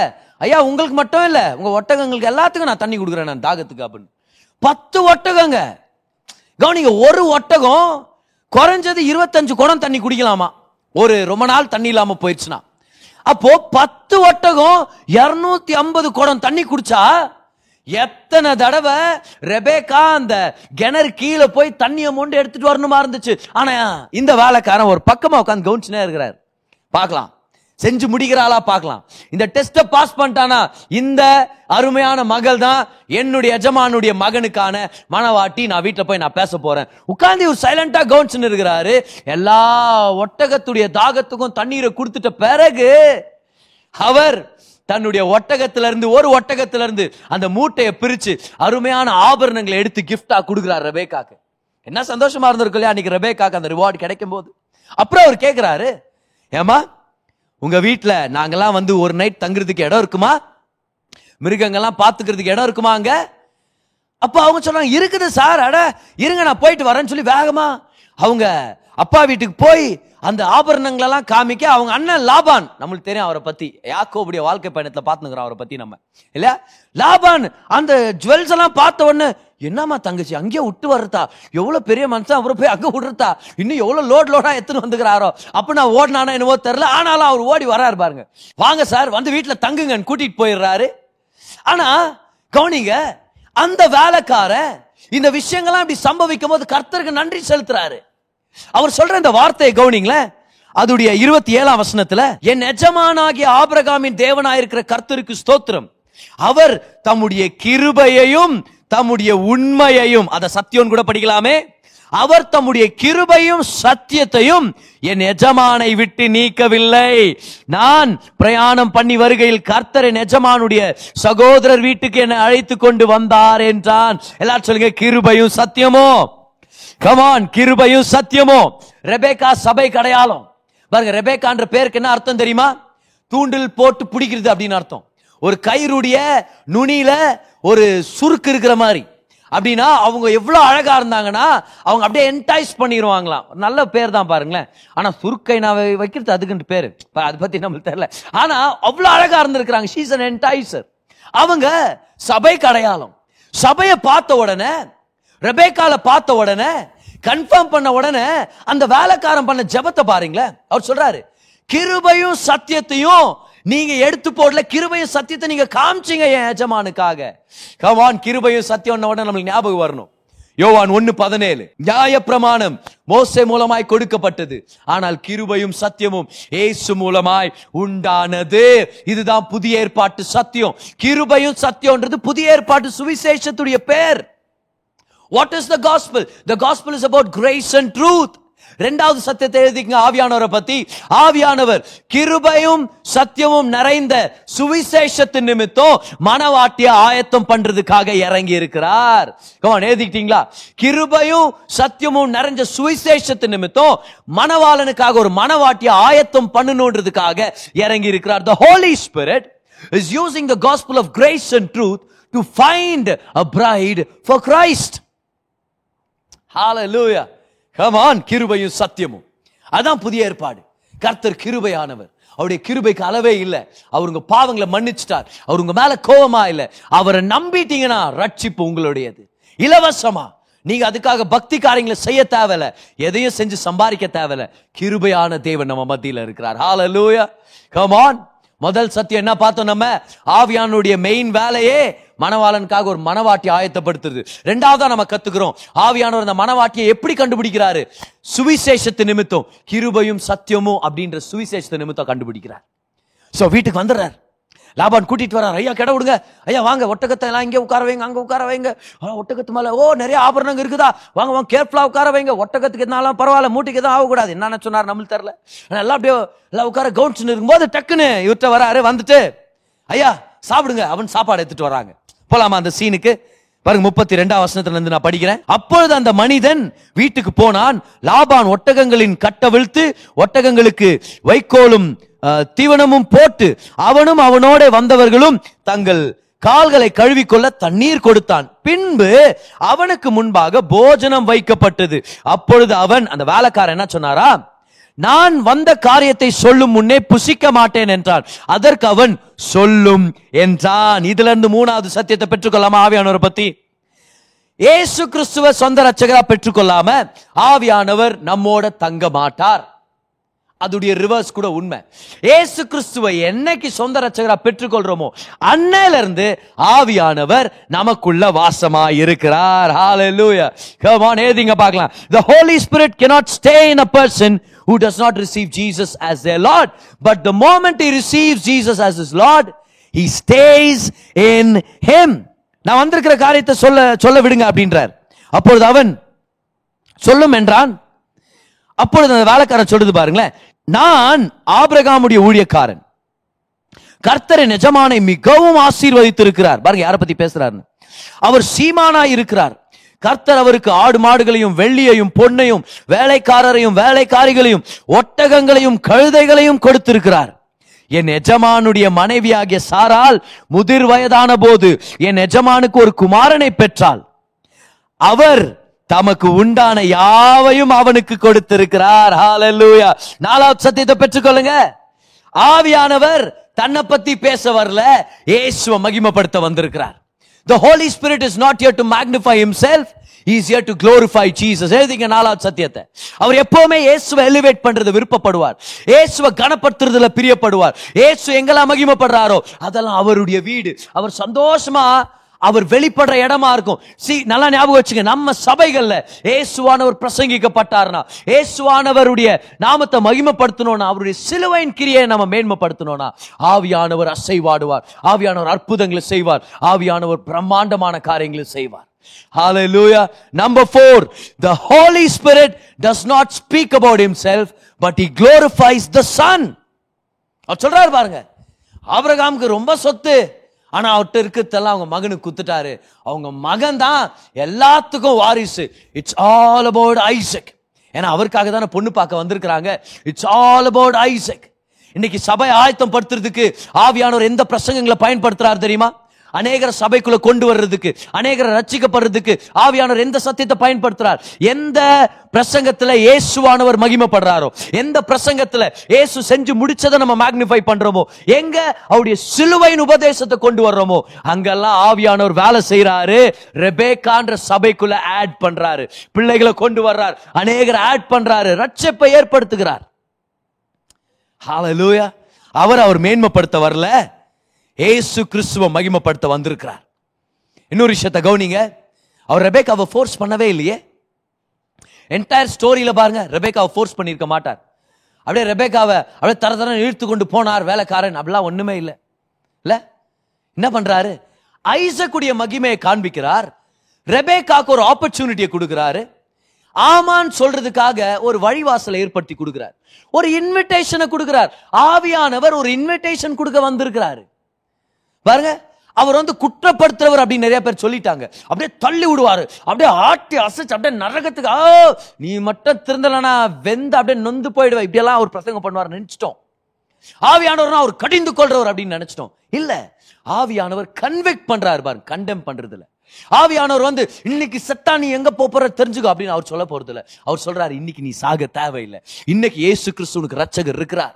ஐயா உங்களுக்கு மட்டும் இல்லை உங்கள் ஒட்டகங்களுக்கு எல்லாத்துக்கும் நான் தண்ணி கொடுக்குறேன் நான் தாகத்துக்கு அப்படின்னு. பத்து ஒட்டகங்க. கவனிங்க ஒரு ஒட்டகம் குறைஞ்சது இருபத்தஞ்சு குடம் தண்ணி குடிக்கலாமா? ஒரு ரொம்ப நாள் தண்ணி இல்லாமல் போயிடுச்சுன்னா. அப்போ பத்து ஒட்டகம் இரநூத்தி ஐம்பது குடம் தண்ணி குடிச்சா எத்தனை தடவை ரெபேக்கா அந்த கிணறு கீழே போய் தண்ணியை மொண்டு எடுத்துட்டு வரணுமா இருந்துச்சு. ஆனா இந்த வேலைக்காரன் ஒரு பக்கமா உட்காந்து கவனிச்சுனே இருக்கிறார். பார்க்கலாம். செஞ்சு முடிக்கிறாளா பார்க்கலாம். இந்த டெஸ்ட்டை பாஸ் பண்ணிட்டானா இந்த அருமையான மகள் தான் என்னுடைய எஜமானுடைய மகனுக்கான மனவாட்டி. நான் வீட்டில் போய் நான் பேச போறேன். உட்காந்து இவர் சைலண்டா கவனிச்சுன்னு இருக்கிறாரு. எல்லா ஒட்டகத்துடைய தாகத்துக்கும் தண்ணீரை கொடுத்துட்ட பிறகு அவர் தன்னுடைய ஒட்டகத்திலிருந்து ஒரு ஒட்டகத்திலிருந்து அந்த மூட்டையை பிரிச்சு அருமையான ஆபரணங்களை எடுத்து கிஃப்டா கொடுக்குறாரு ரபேக்காக்கு. என்ன சந்தோஷமா இருந்திருக்கும் இல்லையா? அன்னைக்கு ரபேக்காக்கு அந்த ரிவார்டு கிடைக்கும் போது அப்புறம் அவர் கேட்குறாரு ஏமா உங்க வீட்டில் நாங்கெல்லாம் வந்து ஒரு நைட் தங்குறதுக்கு இடம் இருக்குமா? மிருகங்கள்லாம் பார்த்துக்கிறதுக்கு இடம் இருக்குமா அங்க? அப்போ அவங்க சொன்னாங்க இருக்குது சார் அட இருங்க நான் போயிட்டு வரேன்னு சொல்லி வேகமா அவங்க அப்பா வீட்டுக்கு போய் அந்த ஆபரணங்களெல்லாம் காமிக்க அவங்க அண்ணன் லாபான் நம்மளுக்கு தெரியும் அவரை பத்தி யாக்கோபுடைய வாழ்க்கை பயணத்தில் பார்த்துக்கிறோம் அவரை பத்தி நம்ம. இல்ல லாபான் அந்த ஜுவல்ஸ் எல்லாம் பார்த்த உடனே என்னம்மா தங்கச்சி அங்கேயே விட்டு வர்றதா எவ்வளோ பெரிய மனுஷன் அவரை போய் அங்கே விடுறதா இன்னும் எவ்வளோ லோட் லோடாக எடுத்துன்னு வந்துக்கிறாரோ? அப்போ நான் ஓடினானா என்னவோ தெரில ஆனாலும் அவர் ஓடி வராரு பாருங்க. வாங்க சார் வந்து வீட்டில் தங்குங்கன்னு கூட்டிட்டு போயிடுறாரு. ஆனால் கவனிங்க அந்த வேலைக்காரன் இந்த விஷயங்கள்லாம் இப்படி சம்பவிக்கும் போது கர்த்தருக்கு நன்றி செலுத்துறாரு. அவர் சொல்ற இந்த வார்த்தையை கவனிங்களேன். அதுடைய இருபத்தி ஏழாம் வசனத்துல என் எஜமானாகிய ஆபிரகாமின் தேவனாயிருக்கிற கர்த்தருக்கு ஸ்தோத்திரம். அவர் தம்முடைய கிருபையையும் தம்முடைய உண்மையையும் அத சத்தியம் கூட படிக்கலாமே அவர் தம்முடைய கிருபையும் சத்தியத்தையும் என் எஜமானை விட்டு நீக்கவில்லை. நான் பிரயாணம் பண்ணி வருகையில் கர்த்தர் என் எஜமானுடைய சகோதரர் வீட்டுக்கு என்னை அழைத்து கொண்டு வந்தார் என்றான். எல்லாரும் சொல்லுங்க கிருபையும் சத்தியமோ? கமான் கிருபையும் சத்தியமோ? ரெபேக்கா சபை கடையாளம். பாருங்க ரெபேக்கான்ற பேருக்கு என்ன அர்த்தம் தெரியுமா? தூண்டில் போட்டு பிடிக்கிறது அப்படின்னு அர்த்தம். ஒரு கயிறுடைய நுனியில ஒரு சுருக்கு இருக்கிற மாதிரி. அப்படின்னா அவங்க எவ்வளோ அழகாக இருந்தாங்கன்னா அவங்க அப்படியே என்டைஸ் பண்ணிடுவாங்களாம் நல்ல பேர் தான் பாருங்களேன். ஆனால் சுருக்கை நான் வைக்கிறது அதுக்குன்ட்டு பேர். இப்போ அதை பற்றி நம்மளுக்கு தெரில ஆனால் அவ்வளோ அழகாக இருந்திருக்கிறாங்க. ஷீஸ் அன் என்டைசர் அவங்க சபைக்கு அடையாளம். சபையை பார்த்த உடனே ரெபேக்கால பார்த்த உடனே கன்ஃபார்ம் பண்ண உடனே அந்த வேலைக்காரன் பண்ண ஜெபத்தை பாருங்களேன். அவர் சொல்றாரு கிருபையும் சத்தியத்தையும் நீங்க எடுத்து போடல கிருபையும் சத்தியத்தை நீங்க காமிச்சீங்க என் எஜமானுக்காக. கவான் கிருபையும் சத்தியம் உடனே நம்மளுக்கு ஞாபகம் வரணும். யோவான் ஒன்னு பதினேழு. நியாய பிரமாணம் மோசை மூலமாய் கொடுக்கப்பட்டது. ஆனால் கிருபையும் சத்தியமும் ஏசு மூலமாய் உண்டானது. இதுதான் புதிய ஏற்பாட்டு சத்தியம். கிருபையும் சத்தியம்ன்றது புதிய ஏற்பாட்டு சுவிசேஷத்துடைய பேர். What is the gospel the gospel is about grace and truth ரெண்டாவது சத்தியத்தை எழுதிக்கங்க ஆவியானவரை பத்தி. ஆவியானவர் கிருபையும் சத்தியமும் நிறைந்த சுவிசேஷத்தின் நிமித்தம் மனவாட்டிய ஆயத்தம் பண்றதுக்காக இறங்கி இருக்கிறார் கமான் எழுதிக்கிட்டீங்களா? கிருபையும் சத்தியமும் நிறைஞ்ச சுவிசேஷத்தின் நிமித்தம் மணவாளனுக்காக ஒரு மனவாட்டிய ஆயத்தம் பண்ணணுன்றதுக்காக இறங்கி இருக்கிறார் the Holy Spirit is using the gospel of grace and truth to find a bride for Christ Hallelujah. Come on கிருபையும் சத்தியமும். அதான் புதிய ஏற்பாடு. கர்த்தர் கிருபையானவர். அவருடைய கிருபைக்கு அளவே இல்லை. அவர் உங்க பாவங்களை மன்னிச்சிட்டார். அவர் உங்க மேல கோபமா இல்லை. அவரை நம்பிட்டீங்கன்னா ரட்சிப்பு உங்களுடையது. இலவசமா. நீங்க அதுக்காக பக்தி காரியங்களை செய்ய தேவையில்ல எதையும் செஞ்சு சம்பாதிக்க தேவையில்ல கிருபையான தேவன் நம்ம மத்தியில இருக்கிறார். ஹalleluya கமான் முதல் சத்தியம் என்ன பார்த்தோம் நம்ம? ஆவியானுடைய மெயின் வேலையே மணவாளனுக்காக ஒரு மனவாட்டி ஆயத்தப்படுத்துறது ரெண்டாவதா நம்ம கத்துக்கிறோம். ஆவியானவர் அந்த மனவாட்டியை எப்படி கண்டுபிடிக்கிறாரு? சுவிசேஷத்து நிமித்தம் கிருபையும் சத்தியமும் அப்படின்ற சுவிசேஷத்து நிமித்தம் கண்டுபிடிக்கிறார். சோ வீட்டுக்கு வந்துடுறார். லாபான் கூட்டிட்டு வரார் ஐயா கிட விடுங்க. ஐயா வாங்க. ஒட்டகத்தை எல்லாம் இங்கே உட்கார வைங்க அங்கே உட்கார வைங்க. ஒட்டகத்து மேலே ஓ நிறைய ஆபரணங்க இருக்குதா? வாங்க வாங்க. கேர்ஃபுல்லா உட்கார வைங்க. ஒட்டகத்துக்கு எதுனாலும் பரவாயில்ல மூட்டைக்கு எதுவும் ஆகக்கூடாது. என்னென்ன சொன்னார் நம்மளுக்கு தெரில நல்லா எல்லாம் அப்படியே எல்லாம் உட்கார கவுன்ஸ் இருக்கும்போது டக்குன்னு இவர்கிட்ட வராரு வந்துட்டு ஐயா சாப்பிடுங்க. அவன் சாப்பாடு எடுத்துட்டு வராங்க. போலாமா அந்த சீனுக்கு? பாருங்க முப்பத்தி ரெண்டாம் வசனத்துல இருந்து நான் படிக்கிறேன். அப்பொழுது அந்த மனிதன் வீட்டுக்கு போனான். லாபான் ஒட்டகங்களின் கட்டவிழ்த்து ஒட்டகங்களுக்கு வைக்கோலும் தீவனமும் போட்டு அவனும் அவனோட வந்தவர்களும் தங்கள் கால்களை கழுவிக்கொள்ள தண்ணீர் கொடுத்தான். பின்பு அவனுக்கு முன்பாக போஜனம் வைக்கப்பட்டது. அப்பொழுது அவன் அந்த வேலைக்காரன் என்ன சொன்னாரா? நான் வந்த காரியத்தை சொல்லும் முன்னே புசிக்க மாட்டேன் என்றான் அதற்கு அவன் சொல்லும் என்றான். இதுல இருந்து மூணாவது சத்தியத்தை பெற்றுக்கொள்ளாம ஆவியானவரை பத்தி. ஏசு கிறிஸ்துவ சொந்த ரட்சகரா பெற்றுக்கொள்ளாம ஆவியானவர் நம்மோட தங்க மாட்டார். அதுடைய ரிவர்ஸ் கூட உண்மை. ஏசு கிறிஸ்துவை என்னைக்கு சொந்த ரட்சகரா பெற்றுக்கொள்றோமோ அன்னையில இருந்து ஆவியானவர் நமக்குள்ள வாசமா இருக்கிறார். ஹalleluya come on ஏதிங்க பார்க்கலாம். The holy spirit cannot stay in a person who does not receive jesus as their lord. But the moment he receives jesus as his lord he stays in him. நான் வந்திருக்கிற காரியத்தை சொல்ல சொல்ல விடுங்க அப்படின்றார். அப்பொழுது அவன் சொல்லும் என்றான். அப்பொழுது அந்த வேலைக்காரன் சொல்லுது பாருங்களேன். நான் ஆபிரகாமுடைய ஊழியக்காரன். கர்த்தரை நிஜமானை மிகவும் ஆசீர்வதித்து இருக்கிறார் பாருங்க யாரை பத்தி பேசுறாருன்னு. அவர் சீமானா இருக்கிறார். கர்த்தர் அவருக்கு ஆடு மாடுகளையும் வெள்ளியையும் பொன்னையும் வேலைக்காரரையும் வேலைக்காரிகளையும் ஒட்டகங்களையும் கழுதைகளையும் கொடுத்திருக்கிறார். என் எஜமானுடைய மனைவியாகிய சாரால் முதிர் வயதான போது என் எஜமானுக்கு ஒரு குமாரனை பெற்றாள். அவர் தமக்கு உண்டான யாவையும் அவனுக்கு கொடுத்திருக்கிறார். ஹalleluya நாலாவது சத்தியத்தை பெற்றுக்கொள்ளுங்க. ஆவியானவர் தன்னை பத்தி பேச வரல. ஏசுவ மகிமப்படுத்த வந்திருக்கிறார். The holy spirit is not here to magnify himself. He is here to glorify jesus. எழுதிங்க நாலாவது சத்தியத்தை. அவர் எப்பவுமே இயேசுவை எலிவேட் பண்றது விருப்பப்படுவார். இயேசுவை கனப்படுத்துறதுல பிரியப்படுவார். இயேசு எங்கெல்லாம் மகிமைப்படுறாரோ? அதெல்லாம் அவருடைய வீடு. அவர் சந்தோஷமா அவர் வெளிப்படுற இடமா இருக்கும். சி நல்லா ஞாபகம் வச்சுங்க. நம்ம சபைகள்ல ஏசுவானவர் பிரசங்கிக்கப்பட்டார்னா ஏசுவானவருடைய நாமத்தை மகிமைப்படுத்தணும்னா அவருடைய சிலுவையின் கிரியை நம்ம மேன்மைப்படுத்தணும்னா ஆவியானவர் அசைவாடுவார். ஆவியானவர் அற்புதங்களை செய்வார். ஆவியானவர் பிரம்மாண்டமான காரியங்களை செய்வார். Hallelujah. Number four, the Holy Spirit does not speak about himself, but he glorifies the Son. சொல்றாரு பாருங்க. ஆபிரகாமுக்கு ரொம்ப சொத்து. ஆனா அவர்கிட்ட இருக்கிறதெல்லாம் அவங்க மகனுக்கு குத்துட்டாரு அவங்க மகன் தான் எல்லாத்துக்கும் வாரிசு. இட்ஸ் ஆல் அபவுட் ஐசக் ஏன்னா அவருக்காக தானே பொண்ணு பார்க்க வந்திருக்கிறாங்க. இட்ஸ் ஆல் அபவுட் ஐசக் இன்னைக்கு சபை ஆயத்தம் படுத்துறதுக்கு ஆவியானவர் எந்த பிரசங்கங்களை பயன்படுத்துறாரு தெரியுமா? அநேகர் சபைக்குள்ள கொண்டு வர்றதுக்கு அநேகரை ரட்சிக்கப்படுறதுக்கு ஆவியானவர் எந்த சத்தியத்தை பயன்படுத்துறார்? எந்த பிரசங்கத்துல இயேசுவானவர் மகிமைப்படுறாரோ எந்த பிரசங்கத்துல இயேசு செஞ்சு முடிச்சதை நம்ம மேக்னிஃபை பண்றோமோ எங்க அவருடைய சிலுவையின் உபதேசத்தை கொண்டு வர்றோமோ அங்கெல்லாம் ஆவியானவர் வேலை செய்யறாரு ரெபேக்கான்ற சபைக்குள்ள ஆட் பண்றாரு. பிள்ளைகளை கொண்டு வர்றார். அநேகரை ஆட் பண்றாரு. ரட்சிப்பை ஏற்படுத்துகிறார். ஹalleluya அவர் அவர் மேன்மைப்படுத்த வரல ஏசு கிறிஸ்துவ மகிமைப்படுத்த வந்திருக்கிறார். இன்னொரு விஷயத்தை கவனிங்க. அவர் ரெபேக்காவை ஃபோர்ஸ் பண்ணவே இல்லையே. என்டையர் ஸ்டோரியில் பாருங்க ரெபேக்காவை ஃபோர்ஸ் பண்ணியிருக்க மாட்டார். அப்படியே ரெபேக்காவை அப்படியே தர தர இழுத்து கொண்டு போனார் வேலைக்காரன். அப்படிலாம் ஒன்றுமே இல்லை. இல்லை? என்ன பண்ணுறாரு ஐசக்குடைய மகிமையை காண்பிக்கிறார். ரெபேக்காக்கு ஒரு ஆப்பர்ச்சுனிட்டியை கொடுக்குறாரு. ஆமான் சொல்றதுக்காக ஒரு வழிவாசலை ஏற்படுத்தி கொடுக்கிறார். ஒரு இன்விடேஷனை கொடுக்கிறார். ஆவியானவர் ஒரு இன்விடேஷன் கொடுக்க வந்திருக்கிறாரு. பாருங்க அவர் வந்து குற்றப்படுத்துறவர் அப்படின்னு நிறைய பேர் சொல்லிட்டாங்க. அப்படியே தள்ளி விடுவாரு. அப்படியே ஆட்டி அசைச்சு அப்படியே நரகத்துக்கு ஆ நீ மட்டும் திருந்தலனா வெந்து அப்படியே நொந்து போயிடுவ. இப்படியெல்லாம் அவர் பிரசங்கம் பண்ணுவார் நினைச்சிட்டோம். ஆவியானவர்னா அவர் கடிந்து கொள்றவர் அப்படின்னு நினைச்சிட்டோம். இல்ல ஆவியானவர் கன்வெக்ட் பண்றாரு பாருங்க கண்டெம் பண்றதுல ஆவியானவர் வந்து இன்னைக்கு செத்தா நீ எங்க போற தெரிஞ்சுக்கோ அப்படின்னு அவர் சொல்ல போறது இல்ல அவர் சொல்றாரு இன்னைக்கு நீ சாக தேவையில்லை. இன்னைக்கு ஏசு கிறிஸ்துவனுக்கு ரட்சகர் இருக்கிறார்.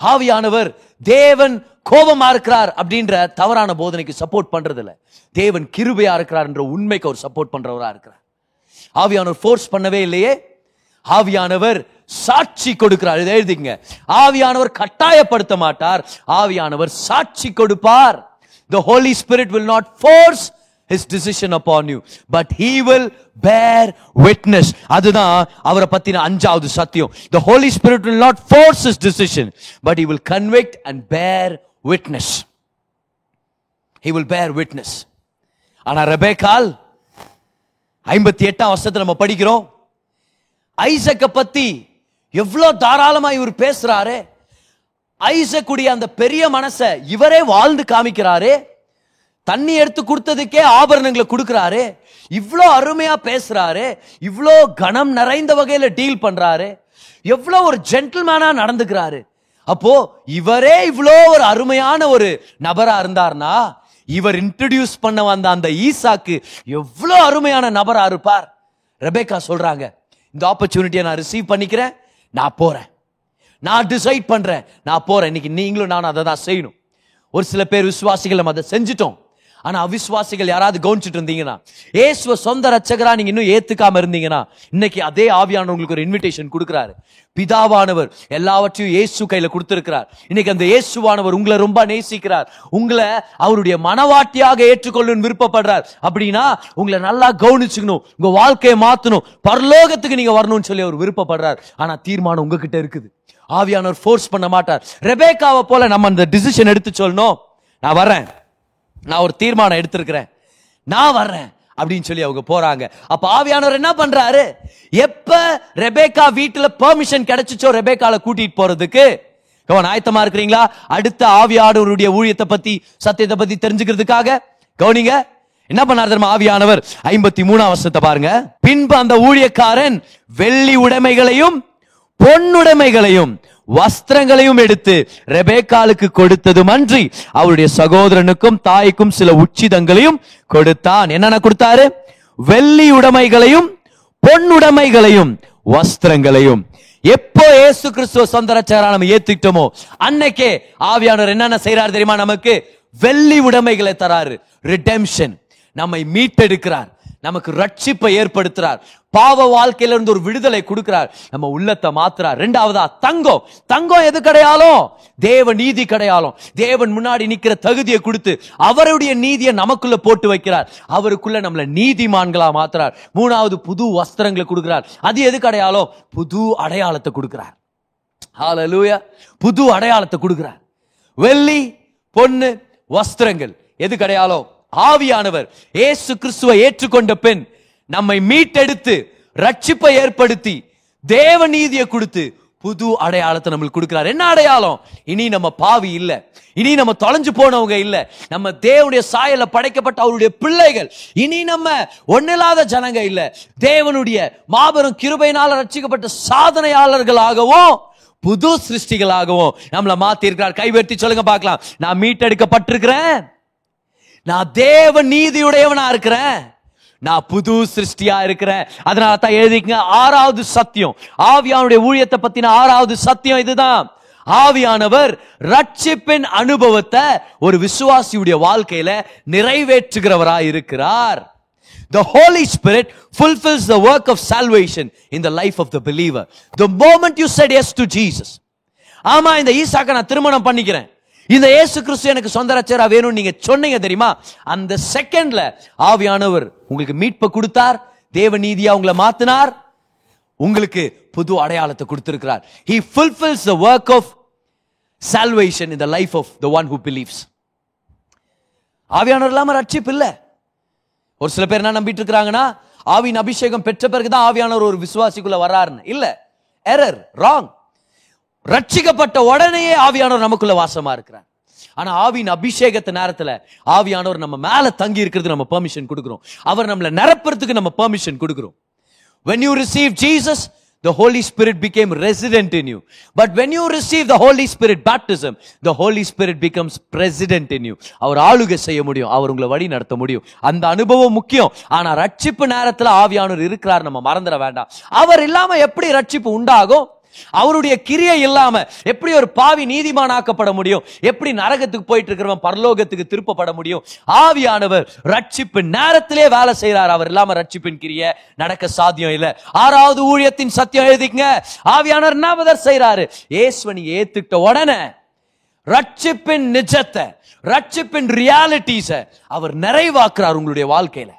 ஆவியானவர் தேவன் கோபமா இருக்கிறார் அப்படின்ற தவறான போதனைக்கு சப்போர்ட் பண்றது இல்ல தேவன் கிருபையா இருக்கிறார் என்ற உண்மைக்கு அவர் சப்போர்ட் பண்றவரா இருக்கிறார். ஆவியானவர் ஃபோர்ஸ் பண்ணவே இல்லையே. ஆவியானவர் சாட்சி கொடுக்கிறார். இதை எழுதிங்க ஆவியானவர் கட்டாயப்படுத்த மாட்டார். ஆவியானவர் சாட்சி கொடுப்பார். The Holy Spirit will not force his decision upon you but he will bear witness அதுதான் அவரை பத்தின அஞ்சாவது சத்தியம். The Holy Spirit will not force his decision but he will convict and bear witness he will bear witness ஆனால் ரெபேக்கால் ஐம்பத்தி எட்டாம் வருஷத்தை நம்ம படிக்கிறோம் ஐசக்கை பத்தி எவ்வளோ தாராளமாக இவர் பேசுறாரு ஐசக்குடைய அந்த பெரிய மனசை இவரே வாழ்ந்து காமிக்கிறாரு தண்ணி எடுத்து கொடுத்ததுக்கே ஆபரணங்களை கொடுக்குறாரு இவ்வளோ அருமையாக பேசுறாரு இவ்வளோ கணம் நிறைந்த வகையில் டீல் பண்ணுறாரு எவ்வளோ ஒரு ஜென்டில்மேனாக நடந்துக்கிறாரு. அப்போ இவரே இவ்வளோ ஒரு அருமையான ஒரு நபரா இருந்தார்னா இவர் இன்ட்ரடியூஸ் பண்ண வந்த அந்த ஈசாக்கு எவ்வளோ அருமையான நபரா இருப்பார். ரெபேக்கா சொல்றாங்க இந்த ஆப்பர்ச்சுனிட்டியை நான் ரிசீவ் பண்ணிக்கிறேன் நான் போறேன். நான் டிசைட் பண்றேன் நான் போறேன். இன்னைக்கு நீங்களும் நானும் அதை தான் செய்யணும். ஒரு சில பேர் விசுவாசிகள் நம்ம அதை செஞ்சுட்டோம். ஆனா அவிசுவாசிகள் யாராவது கவனிச்சுட்டு இருந்தீங்கன்னா ஏசுவ சொந்த ரட்சகரா நீங்க இன்னும் ஏத்துக்காம இருந்தீங்கன்னா இன்னைக்கு அதே ஆவியான உங்களுக்கு ஒரு இன்விடேஷன் கொடுக்குறாரு. பிதாவானவர் எல்லாவற்றையும் இயேசு கையில கொடுத்திருக்கிறார். இன்னைக்கு அந்த இயேசுவானவர் உங்களை ரொம்ப நேசிக்கிறார். உங்களை அவருடைய மனவாட்டியாக ஏற்றுக்கொள்ளணும் விருப்பப்படுறார். அப்படின்னா உங்களை நல்லா கவனிச்சுக்கணும் உங்க வாழ்க்கையை மாத்தணும் பரலோகத்துக்கு நீங்க வரணும்னு சொல்லி அவர் விருப்பப்படுறார். ஆனா தீர்மானம் உங்ககிட்ட இருக்குது. ஆவியானவர் ஃபோர்ஸ் பண்ண மாட்டார். ரெபேக்காவை போல நம்ம அந்த டிசிஷன் எடுத்து சொல்லணும். நான் வரேன். நான் ஒரு தீர்மானம் எடுத்திருக்கிறேன். நான் வர்றேன் அப்படின்னு சொல்லி அவங்க போறாங்க. அப்ப ஆவியானவர் என்ன பண்றாரு? எப்ப ரெபேக்கா வீட்டுல பெர்மிஷன் கிடைச்சிச்சோ ரெபேக்கால கூட்டிட்டு போறதுக்கு? கவன் ஆயத்தமா இருக்கிறீங்களா? அடுத்த ஆவியானவருடைய ஊழியத்தை பத்தி சத்தியத்தை பத்தி தெரிஞ்சுக்கிறதுக்காக கவனிங்க. என்ன பண்ணார் தெரியுமா ஆவியானவர்? ஐம்பத்தி மூணாம் வருஷத்தை பாருங்க. பின்பு அந்த ஊழியக்காரன் வெள்ளி உடைமைகளையும் பொன்னுடைமைகளையும் வஸ்திரங்களையும் எடுத்து ரெபேக்காலுக்கு கொடுத்ததும் அன்றி அவருடைய சகோதரனுக்கும் தாய்க்கும் சில உச்சிதங்களையும் கொடுத்தான். என்னென்ன கொடுத்தாரு? வெள்ளி உடைமைகளையும் பொன்னுடைமைகளையும் வஸ்திரங்களையும். எப்போ ஏசு கிறிஸ்துவ சொந்த நம்ம ஏத்துக்கிட்டோமோ அன்னைக்கே ஆவியானவர் என்னென்ன செய்யறாரு தெரியுமா நமக்கு? வெள்ளி உடைமைகளை தராரு. ரிடெம்ஷன் நம்மை மீட்டெடுக்கிறார். நமக்கு ரட்சிப்பை ஏற்படுத்துறார். பாவ வாழ்க்கையில இருந்து ஒரு விடுதலை கொடுக்கிறார். நம்ம உள்ளத்தை மாத்துறார். ரெண்டாவதா தங்கம். தங்கம் எது கிடையாலும்? தேவ நீதி கிடையாலும். தேவன் முன்னாடி நிக்கிற தகுதியை கொடுத்து அவருடைய நீதியை நமக்குள்ள போட்டு வைக்கிறார். அவருக்குள்ள நம்மள நீதிமான்களா மாத்துறார். மூணாவது புது வஸ்திரங்களை கொடுக்கிறார். அது எது கிடையாலும்? புது அடையாளத்தை கொடுக்கிறார். ஹalleluya புது அடையாளத்தை கொடுக்கிறார். வெள்ளி பொண்ணு வஸ்திரங்கள் எது கிடையாலோ ஆவியானவர் ஏசு கிறிஸ்துவை ஏற்றுக்கொண்ட பெண் நம்மை மீட்டெடுத்து ரட்சிப்பை ஏற்படுத்தி தேவ நீதியை கொடுத்து புது அடையாளத்தை நம்மளுக்கு கொடுக்கிறார். என்ன அடையாளம்? இனி நம்ம பாவி இல்ல. இனி நம்ம தொலைஞ்சு போனவங்க இல்ல. நம்ம தேவனுடைய சாயல படைக்கப்பட்ட அவருடைய பிள்ளைகள். இனி நம்ம ஒன்னில்லாத ஜனங்க இல்ல. தேவனுடைய மாபெரும் கிருபையினால ரட்சிக்கப்பட்ட சாதனையாளர்களாகவும் புது சிருஷ்டிகளாகவும் நம்மளை மாத்தி இருக்கிறார் கைவர்த்தி சொல்லுங்க பார்க்கலாம். நான் மீட்டெடுக்கப்பட்டிருக்கிறேன். நான் தேவ நீதியுடையவனா இருக்கிறேன். நான் புது சிருஷ்டியா இருக்கிறேன். அதனால தான் எழுதிக்கங்க ஆறாவது சத்தியம். ஆவியானுடைய ஊழியத்தை பத்தின ஆறாவது சத்தியம் இதுதான். ஆவியானவர் ரட்சிப்பின் அனுபவத்தை ஒரு விசுவாசியுடைய வாழ்க்கையில நிறைவேற்றுகிறவரா இருக்கிறார். The Holy Spirit fulfills the work of salvation in the life of the believer. The moment you said yes to Jesus. ஆமா இந்த ஈசாக்க நான் திருமணம் பண்ணிக்கிறேன். இந்த இயேசு கிறிஸ்து எனக்கு சொந்த ரச்சரா வேணும்னு நீங்க சொன்னீங்க தெரியுமா? அந்த செகண்ட்ல ஆவியானவர் உங்களுக்கு மீட்பை கொடுத்தார் தேவ நீதியா உங்களை மாத்தினார் உங்களுக்கு புது அடையாளத்தை கொடுத்திருக்கிறார். He fulfils the work of salvation in the life of the one who believes ஆவியானவர் இல்லாம ரட்சிப்பு இல்லை. ஒரு சில பேர் என்ன நம்பிட்டு இருக்கிறாங்கன்னா ஆவின் அபிஷேகம் பெற்ற பிறகு தான் ஆவியானவர் ஒரு விசுவாசிக்குள்ள வராருன்னு இல்ல. எரர் ராங் ரட்சிக்கப்பட்ட உடனேயே ஆவியானவர் நமக்குள்ள வாசமா இருக்கிறார். ஆனா ஆவியின் அபிஷேகத்து நேரத்துல ஆவியானவர் நம்ம மேல தங்கி இருக்கிறது நம்ம பெர்மிஷன் கொடுக்கிறோம். அவர் நம்மள நிரப்புறதுக்கு நம்ம பெர்மிஷன் கொடுக்கிறோம். When you receive jesus the holy spirit became resident in you. But when you receive the holy spirit baptism the holy spirit becomes president in you. அவர் ஆளுகை செய்ய முடியும். அவர் உங்களை வழி நடத்த முடியும். அந்த அனுபவம் முக்கியம். ஆனா ரட்சிப்பு நேரத்துல ஆவியானவர் இருக்கிறார் நம்ம மறந்துட வேண்டாம். அவர் இல்லாம எப்படி ரட்சிப்பு உண்டாகும்? அவருடைய கிரியை இல்லாம எப்படி ஒரு பாவி நீதிமானாக்கப்பட முடியும்? எப்படி நரகத்துக்கு போயிட்டு இருக்கிறவன் பரலோகத்துக்கு திருப்பப்பட முடியும்? ஆவியானவர் ரட்சிப்பின் நேரத்திலே வேலை செய்யறார் அவர் இல்லாம ரட்சிப்பின் கிரிய நடக்க சாத்தியம் இல்ல. ஆறாவது ஊழியத்தின் சத்தியம் எழுதிங்க ஆவியானவர் என்ன செய்யறாரு ஏசுவனி ஏத்துக்கிட்ட உடனே ரட்சிப்பின் நிஜத்தை ரட்சிப்பின் ரியாலிட்டிஸ அவர் நிறைவாக்குறார் உங்களுடைய வாழ்க்கையில.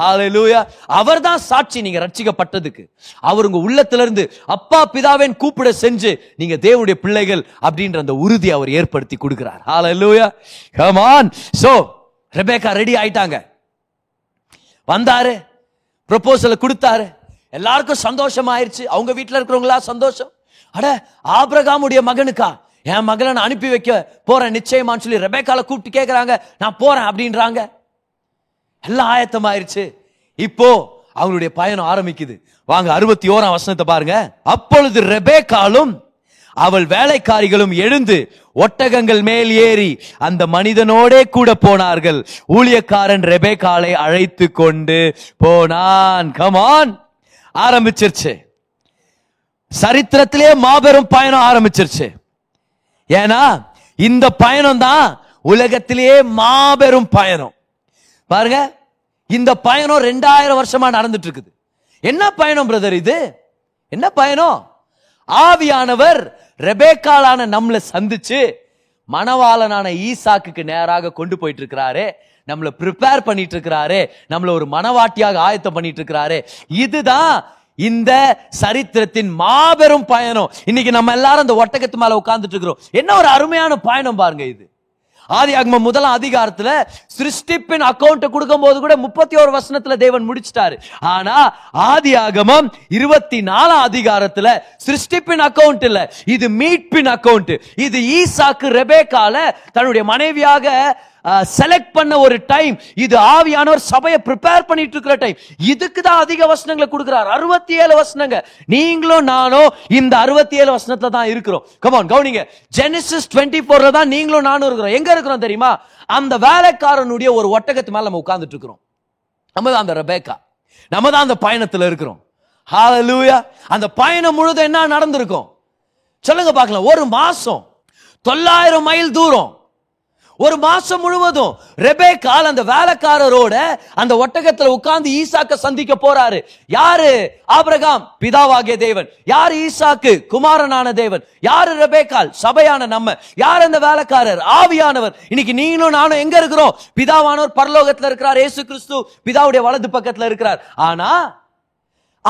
ஹalleluya. அவர் தான் சாட்சி நீங்க ரட்சிக்கப்பட்டதுக்கு. அவர் உங்க உள்ளத்துல இருந்து அப்பா பிதாவேன் கூப்பிட செஞ்சு நீங்க தேவனுடைய பிள்ளைகள் அப்படின்ற அந்த உறுதி அவர் ஏற்படுத்தி கொடுக்கிறார். ஹalleluya. Come so so Rebecca ready ஆயிட்டாங்க. வந்தாரு. ப்ரொபோசலை கொடுத்தாரு. எல்லாருக்கும் சந்தோஷம் ஆயிருச்சு அவங்க வீட்டில் இருக்கிறவங்களா சந்தோஷம்? அட ஆபிரகாமுடைய மகனுக்கா? என் மகளை நான் அனுப்பி வைக்க போறேன். நிச்சயமான்னு சொல்லி ரெபேக்கால கூப்பிட்டு கேட்கறாங்க நான் போறேன் அப்படின்றாங்க. எல்லாம் ஆயத்தமாயிருச்சு இப்போ அவங்களுடைய பயணம் ஆரம்பிக்குது. வாங்க அறுபத்தி ஓராம் வசனத்தை பாருங்க. அப்பொழுது ரெபேக்காலும் அவள் வேலைக்காரிகளும் எழுந்து ஒட்டகங்கள் மேல் ஏறி அந்த மனிதனோடே கூட போனார்கள். ஊழியக்காரன் ரெபேக்காலை அழைத்து கொண்டு போனான். கமான் ஆரம்பிச்சிருச்சு. சரித்திரத்திலே மாபெரும் பயணம் ஆரம்பிச்சிருச்சு. ஏன்னா இந்த பயணம் தான் உலகத்திலேயே மாபெரும் பயணம். பாருங்க இந்த பயணம் ரெண்டாயிரம் வருஷமா நடந்துட்டு இருக்குது என்ன பயணம் பிரதர் இது? என்ன பயணம்? ஆவியானவர் ரெபேக்காலான நம்மளை சந்திச்சு மணவாளனான ஈசாக்குக்கு நேராக கொண்டு போயிட்டு இருக்கிறாரு நம்மளை ப்ரிப்பேர் பண்ணிட்டு இருக்கிறாரு நம்மளை ஒரு மனவாட்டியாக ஆயத்தம் பண்ணிட்டு இருக்கிறாரு இதுதான் இந்த சரித்திரத்தின் மாபெரும் பயணம். இன்னைக்கு நம்ம எல்லாரும் அந்த ஒட்டகத்து மேல உட்கார்ந்துட்டு இருக்கிறோம் என்ன ஒரு அருமையான பயணம் பாருங்க இது. ஆதி ஆகமம் முதலாம் அதிகாரத்துல சிருஷ்டிப்பின் அக்கௌண்ட் கொடுக்கும் போது கூட முப்பத்தி ஒரு வசனத்துல தேவன் முடிச்சிட்டாரு. ஆனா ஆதி ஆகமம் இருபத்தி நாலாம் அதிகாரத்துல சிருஷ்டிப்பின் அக்கௌண்ட் இல்ல இது மீட்பின் அக்கௌண்ட் இது ஈசாக்கு ரெபேக்கால தன்னுடைய மனைவியாக செலக்ட் பண்ண ஒரு டைம் இது ஆவியானவர் சபையை ப்ரிப்பேர் பண்ணிட்டு இருக்கிற டைம் இதுக்கு தான் அதிக வசனங்களை கொடுக்கிறார். அறுபத்தி ஏழு வசனங்க நீங்களும் நானும் இந்த அறுபத்தி ஏழு வசனத்துல தான் இருக்கிறோம். கமான் கவுனிங்க. ஜெனிசிஸ் டுவெண்ட்டி போர்ல தான் நீங்களும் நானும் இருக்கிறோம். எங்க இருக்கிறோம் தெரியுமா? அந்த வேலைக்காரனுடைய ஒரு ஒட்டகத்து மேல நம்ம உட்கார்ந்துட்டு இருக்கிறோம். நம்ம தான் அந்த ரெபேக்கா. நம்ம தான் அந்த பயணத்துல இருக்கிறோம். ஹalleluya அந்த பயணம் முழுதும் என்ன நடந்திருக்கும்? சொல்லுங்க பார்க்கலாம். ஒரு மாசம் தொள்ளாயிரம் மைல் தூரம். ஒரு மாசம் முழுவதும் ரெபேக்கால் அந்த வேலைக்காரரோட அந்த ஒட்டகத்துல உட்கார்ந்து ஈசாக்க சந்திக்க போறாரு. யாரு? ஆபிரகாம் பிதாவாகிய தேவன். யாரு ஈசாக்கு? குமாரனான தேவன். யாரு ரெபேக்கால் சபையான நம்ம. யார் அந்த வேலைக்காரர்? ஆவியானவர். இன்னைக்கு நீங்களும் நானும் எங்க இருக்கிறோம்? பிதாவானவர் பரலோகத்துல இருக்கிறார். இயேசு கிறிஸ்து பிதாவுடைய வலது பக்கத்துல இருக்கிறார். ஆனா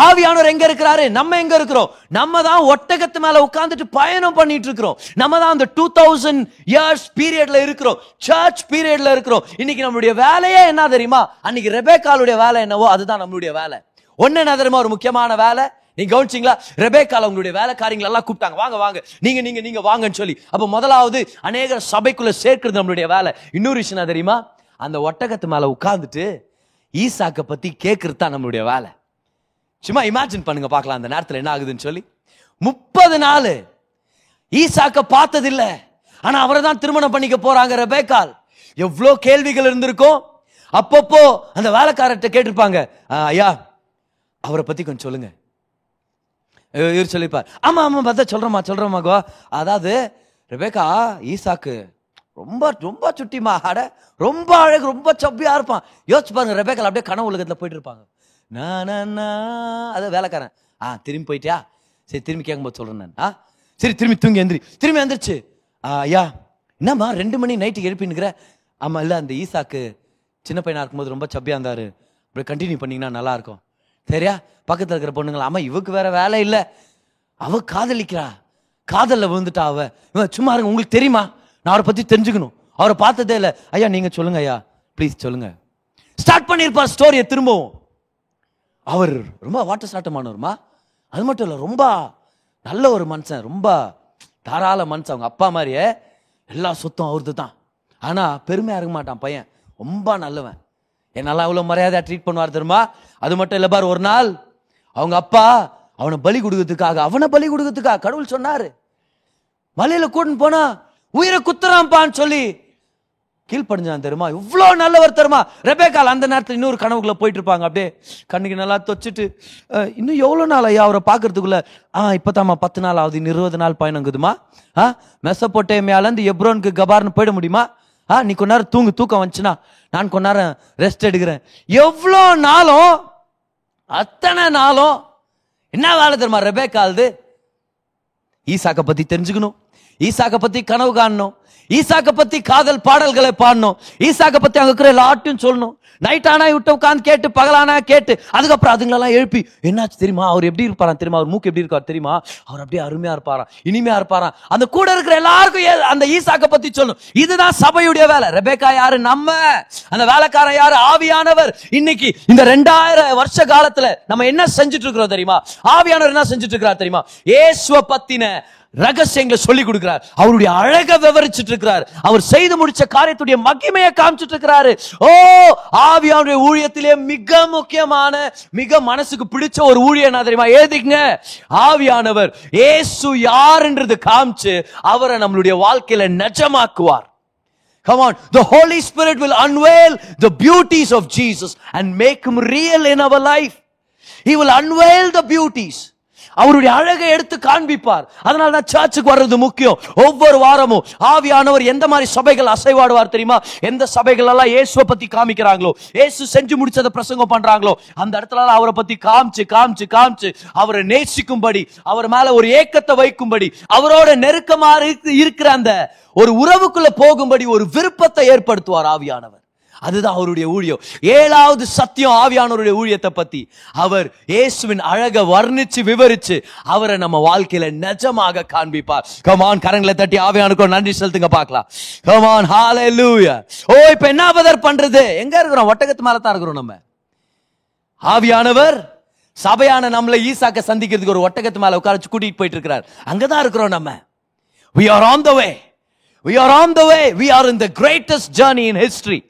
ஆவியானவர் எங்க இருக்கிறாரு? நம்ம எங்க இருக்கிறோம்? நம்ம தான் ஒட்டகத்து மேல உட்கார்ந்துட்டு பயணம் பண்ணிட்டு இருக்கிறோம். நம்ம தான் அந்த டூ தௌசண்ட் இயர்ஸ் பீரியட்ல இருக்கிறோம். சர்ச் பீரியட்ல இருக்கிறோம். இன்னைக்கு நம்மளுடைய வேலையே என்ன தெரியுமா? அன்னைக்கு ரெபேக்காலுடைய வேலை என்னவோ அதுதான் நம்மளுடைய வேலை. ஒன்னு என்ன தெரியுமா? ஒரு முக்கியமான வேலை. நீங்க கவனிச்சிங்களா? ரெபேக்கால உங்களுடைய வேலைக்காரங்களை எல்லாம் கூப்பிட்டாங்க. வாங்க வாங்க. நீங்க நீங்க நீங்க வாங்கன்னு சொல்லி. அப்ப முதலாவது அநேக சபைக்குள்ள சேர்க்கிறது நம்மளுடைய வேலை. இன்னொரு விஷயம் தெரியுமா? அந்த ஒட்டகத்து மேல உட்காந்துட்டு ஈசாக்க பத்தி கேட்கறது தான் நம்மளுடைய வேலை. சும்மா இமேஜின் பண்ணுங்க பார்க்கலாம் அந்த நேரத்தில் என்ன ஆகுதுன்னு சொல்லி. முப்பது நாள் ஈசாக்க பார்த்ததில்ல. ஆனால் அவரை தான் திருமணம் பண்ணிக்க போறாங்க ரெபேக்கால். எவ்வளோ கேள்விகள் இருந்திருக்கும் அப்பப்போ அந்த வேலைக்காரர்கிட்ட கேட்டிருப்பாங்க ஐயா அவரை பற்றி கொஞ்சம் சொல்லுங்க. இவர் சொல்லிப்பார் ஆமாம் ஆமாம் பார்த்தா சொல்கிறோம்மா சொல்கிறோம்மா கோ. அதாவது ரெபேக்கா ஈசாக்கு ரொம்ப ரொம்ப சுட்டிமா அட ரொம்ப அழகு ரொம்ப சப்பியாக இருப்பான். யோசிச்சு பாருங்க ரெபேக்கால் அப்படியே கனவு உலகத்தில் போயிட்டு இருப்பாங்க. நான் அது வேலைக்காரன். ஆ திரும்பி போயிட்டியா? சரி திரும்பி கேட்கும்போது சொல்கிறேன் நான். ஆ சரி திரும்பி தூங்கி எந்திரி. திரும்பி எந்திரிச்சு. ஆ, ஐயா என்னம்மா ரெண்டு மணி நைட்டுக்கு எழுப்பினுக்கிற ஆமாம் இல்லை அந்த ஈசாக்கு சின்ன பையனாக இருக்கும்போது ரொம்ப சப்பியாக இருந்தார். அப்படி கண்டினியூ பண்ணிங்கன்னா நல்லாயிருக்கும் சரியா? பக்கத்தில் இருக்கிற பொண்ணுங்களா அம்மா இவக்கு வேறு வேலை இல்லை. அவ காதலிக்கிறா. காதலில் விழுந்துட்டா அவ. இவன் சும்மா இருங்க உங்களுக்கு தெரியுமா? நான் அவரை பற்றி தெரிஞ்சுக்கணும். அவரை பார்த்ததே இல்லை. ஐயா நீங்கள் சொல்லுங்க ஐயா. ப்ளீஸ் சொல்லுங்க. ஸ்டார்ட் பண்ணியிருப்பார் ஸ்டோரியை திரும்பவும். அவர் ரொம்ப வாட்டர் சாட்டமானவருமா அது மட்டும் இல்லை ரொம்ப நல்ல ஒரு மனுஷன் ரொம்ப தாராள மனுஷன் அவங்க அப்பா மாதிரியே. எல்லா சொத்தும் அவரது தான் ஆனால் பெருமையாக இருக்க மாட்டான் பையன். ரொம்ப நல்லவன். என்னெல்லாம் இவ்வளோ மரியாதையாக ட்ரீட் பண்ணுவார் தெரியுமா? அது மட்டும் இல்லை பாரு ஒரு நாள் அவங்க அப்பா அவனை பலி கொடுக்கறதுக்காக அவனை பலி கொடுக்கறதுக்காக கடவுள் சொன்னார். மலையில் கூட்டின்னு போனா உயிரை குத்துறான்ப்பான்னு சொல்லி கீழ்ப்படிஞ்சான் தெரியுமா? இவ்வளோ நல்லவர் தெரியுமா? ரெபேக்கால் அந்த நேரத்தில் இன்னொரு கனவுக்குள்ளே போயிட்டு இருப்பாங்க அப்படியே கண்ணுக்கு நல்லா தொச்சிட்டு இன்னும் எவ்வளோ நாள் ஐயா அவரை பார்க்கறதுக்குள்ள ஆ இப்போதாம்மா பத்து நாள் ஆகுது இருபது நாள் பயணங்குதுமா? ஆ மெசப்போட்டேமியாலேருந்து எப்ரோனுக்கு கபார்னு போயிட முடியுமா? ஆ நீ கொஞ்ச நேரம் தூங்கு தூக்கம் வந்துச்சுன்னா நான் கொஞ்ச நேரம் ரெஸ்ட் எடுக்கிறேன். எவ்வளோ நாளும் அத்தனை நாளும் என்ன வேலை தெரியுமா ரெபேக்கால்து? ஈசாக்கை பற்றி தெரிஞ்சுக்கணும். ஈசாக்கை பற்றி கனவு காணணும். ஈசாக்க பத்தி காதல் பாடல்களை பாடணும். ஈசாக்க பத்தி அங்க இருக்கிற எல்லாட்டையும் சொல்லணும். நைட் ஆனா விட்டு உட்காந்து கேட்டு பகலானா கேட்டு அதுக்கப்புறம் அதுங்களெல்லாம் எழுப்பி என்னாச்சு தெரியுமா? அவர் எப்படி இருப்பாராம் தெரியுமா? அவர் மூக்கு எப்படி இருக்கார் தெரியுமா? அவர் அப்படியே அருமையா இருப்பாராம் இனிமையா இருப்பாராம். அந்த கூட இருக்கிற எல்லாருக்கும் ஏ- அந்த ஈசாக்க பத்தி சொல்லணும். இதுதான் சபையுடைய வேலை. ரெபேக்கா யாரு? நம்ம. அந்த வேலைக்காரன் யாரு? ஆவியானவர். இன்னைக்கு இந்த ரெண்டாயிரம் வருஷ காலத்துல நம்ம என்ன செஞ்சுட்டு இருக்கிறோம் தெரியுமா? ஆவியானவர் என்ன செஞ்சுட்டு இருக்கிறார் தெரியுமா? ஏசுவ பத்தின ரகசியங்களை சொல்லி கொடுக்கிறார். அவருடைய அழக விவரிச்சிட்டு இருக்கிறார். அவர் செய்து முடிச்ச காரியத்துடைய மகிமையை காமிச்சிட்டு இருக்கிறாரு. ஓ ஆவியானுடைய ஊழியத்திலே மிக முக்கியமான மிக மனசுக்கு பிடிச்ச ஒரு ஊழியர் என்ன தெரியுமா? ஏதிங்க ஆவியானவர். ஏசு யாருன்றது காமிச்சு அவரை நம்மளுடைய வாழ்க்கையில நிஜமாக்குவார். Come on, the Holy Spirit will unveil the beauties of Jesus and make him real in our life. He will unveil the beauties. அவருடைய அழகை எடுத்து காண்பிப்பார். அதனால தான் சர்ச்சுக்கு வர்றது முக்கியம். ஒவ்வொரு வாரமும் ஆவியானவர் எந்த மாதிரி சபைகள் அசைவாடுவார் தெரியுமா? எந்த சபைகள் எல்லாம் இயேசுவை பத்தி காமிக்கிறாங்களோ இயேசு செஞ்சு முடிச்சதை பிரசங்கம் பண்றாங்களோ அந்த இடத்துல அவரை பத்தி காமிச்சு காமிச்சு காமிச்சு அவரை நேசிக்கும்படி அவர் மேல ஒரு ஏக்கத்தை வைக்கும்படி அவரோட நெருக்கமா இருக்கிற அந்த ஒரு உறவுக்குள்ள போகும்படி ஒரு விருப்பத்தை ஏற்படுத்துவார் ஆவியானவர். அதுதான் அவருடைய ஊழியம். ஏழாவது சத்தியம் ஆவியானவருடைய ஊழியத்தை பத்தி. அவர் இயேசுவின் அழக வர்ணிச்சு விவரிச்சு அவரை நம்ம வாழ்க்கையில நிஜமாக காண்பிப்பார். கமான் கரங்களை தட்டி ஆவியானுக்கும் நன்றி செலுத்துங்க பார்க்கலாம். கமான் லூயா ஓ இப்ப என்ன பதர் பண்றது? எங்க இருக்கிறோம்? ஒட்டகத்து மேல தான் இருக்கிறோம் நம்ம. ஆவியானவர் சபையான நம்மளை ஈசாக்க சந்திக்கிறதுக்கு ஒரு ஒட்டகத்து மேல உட்காரச்சு கூட்டிட்டு போயிட்டு இருக்கிறார். அங்கதான் இருக்கிறோம் நம்ம. We are on the way we are on the way we are in the greatest journey in history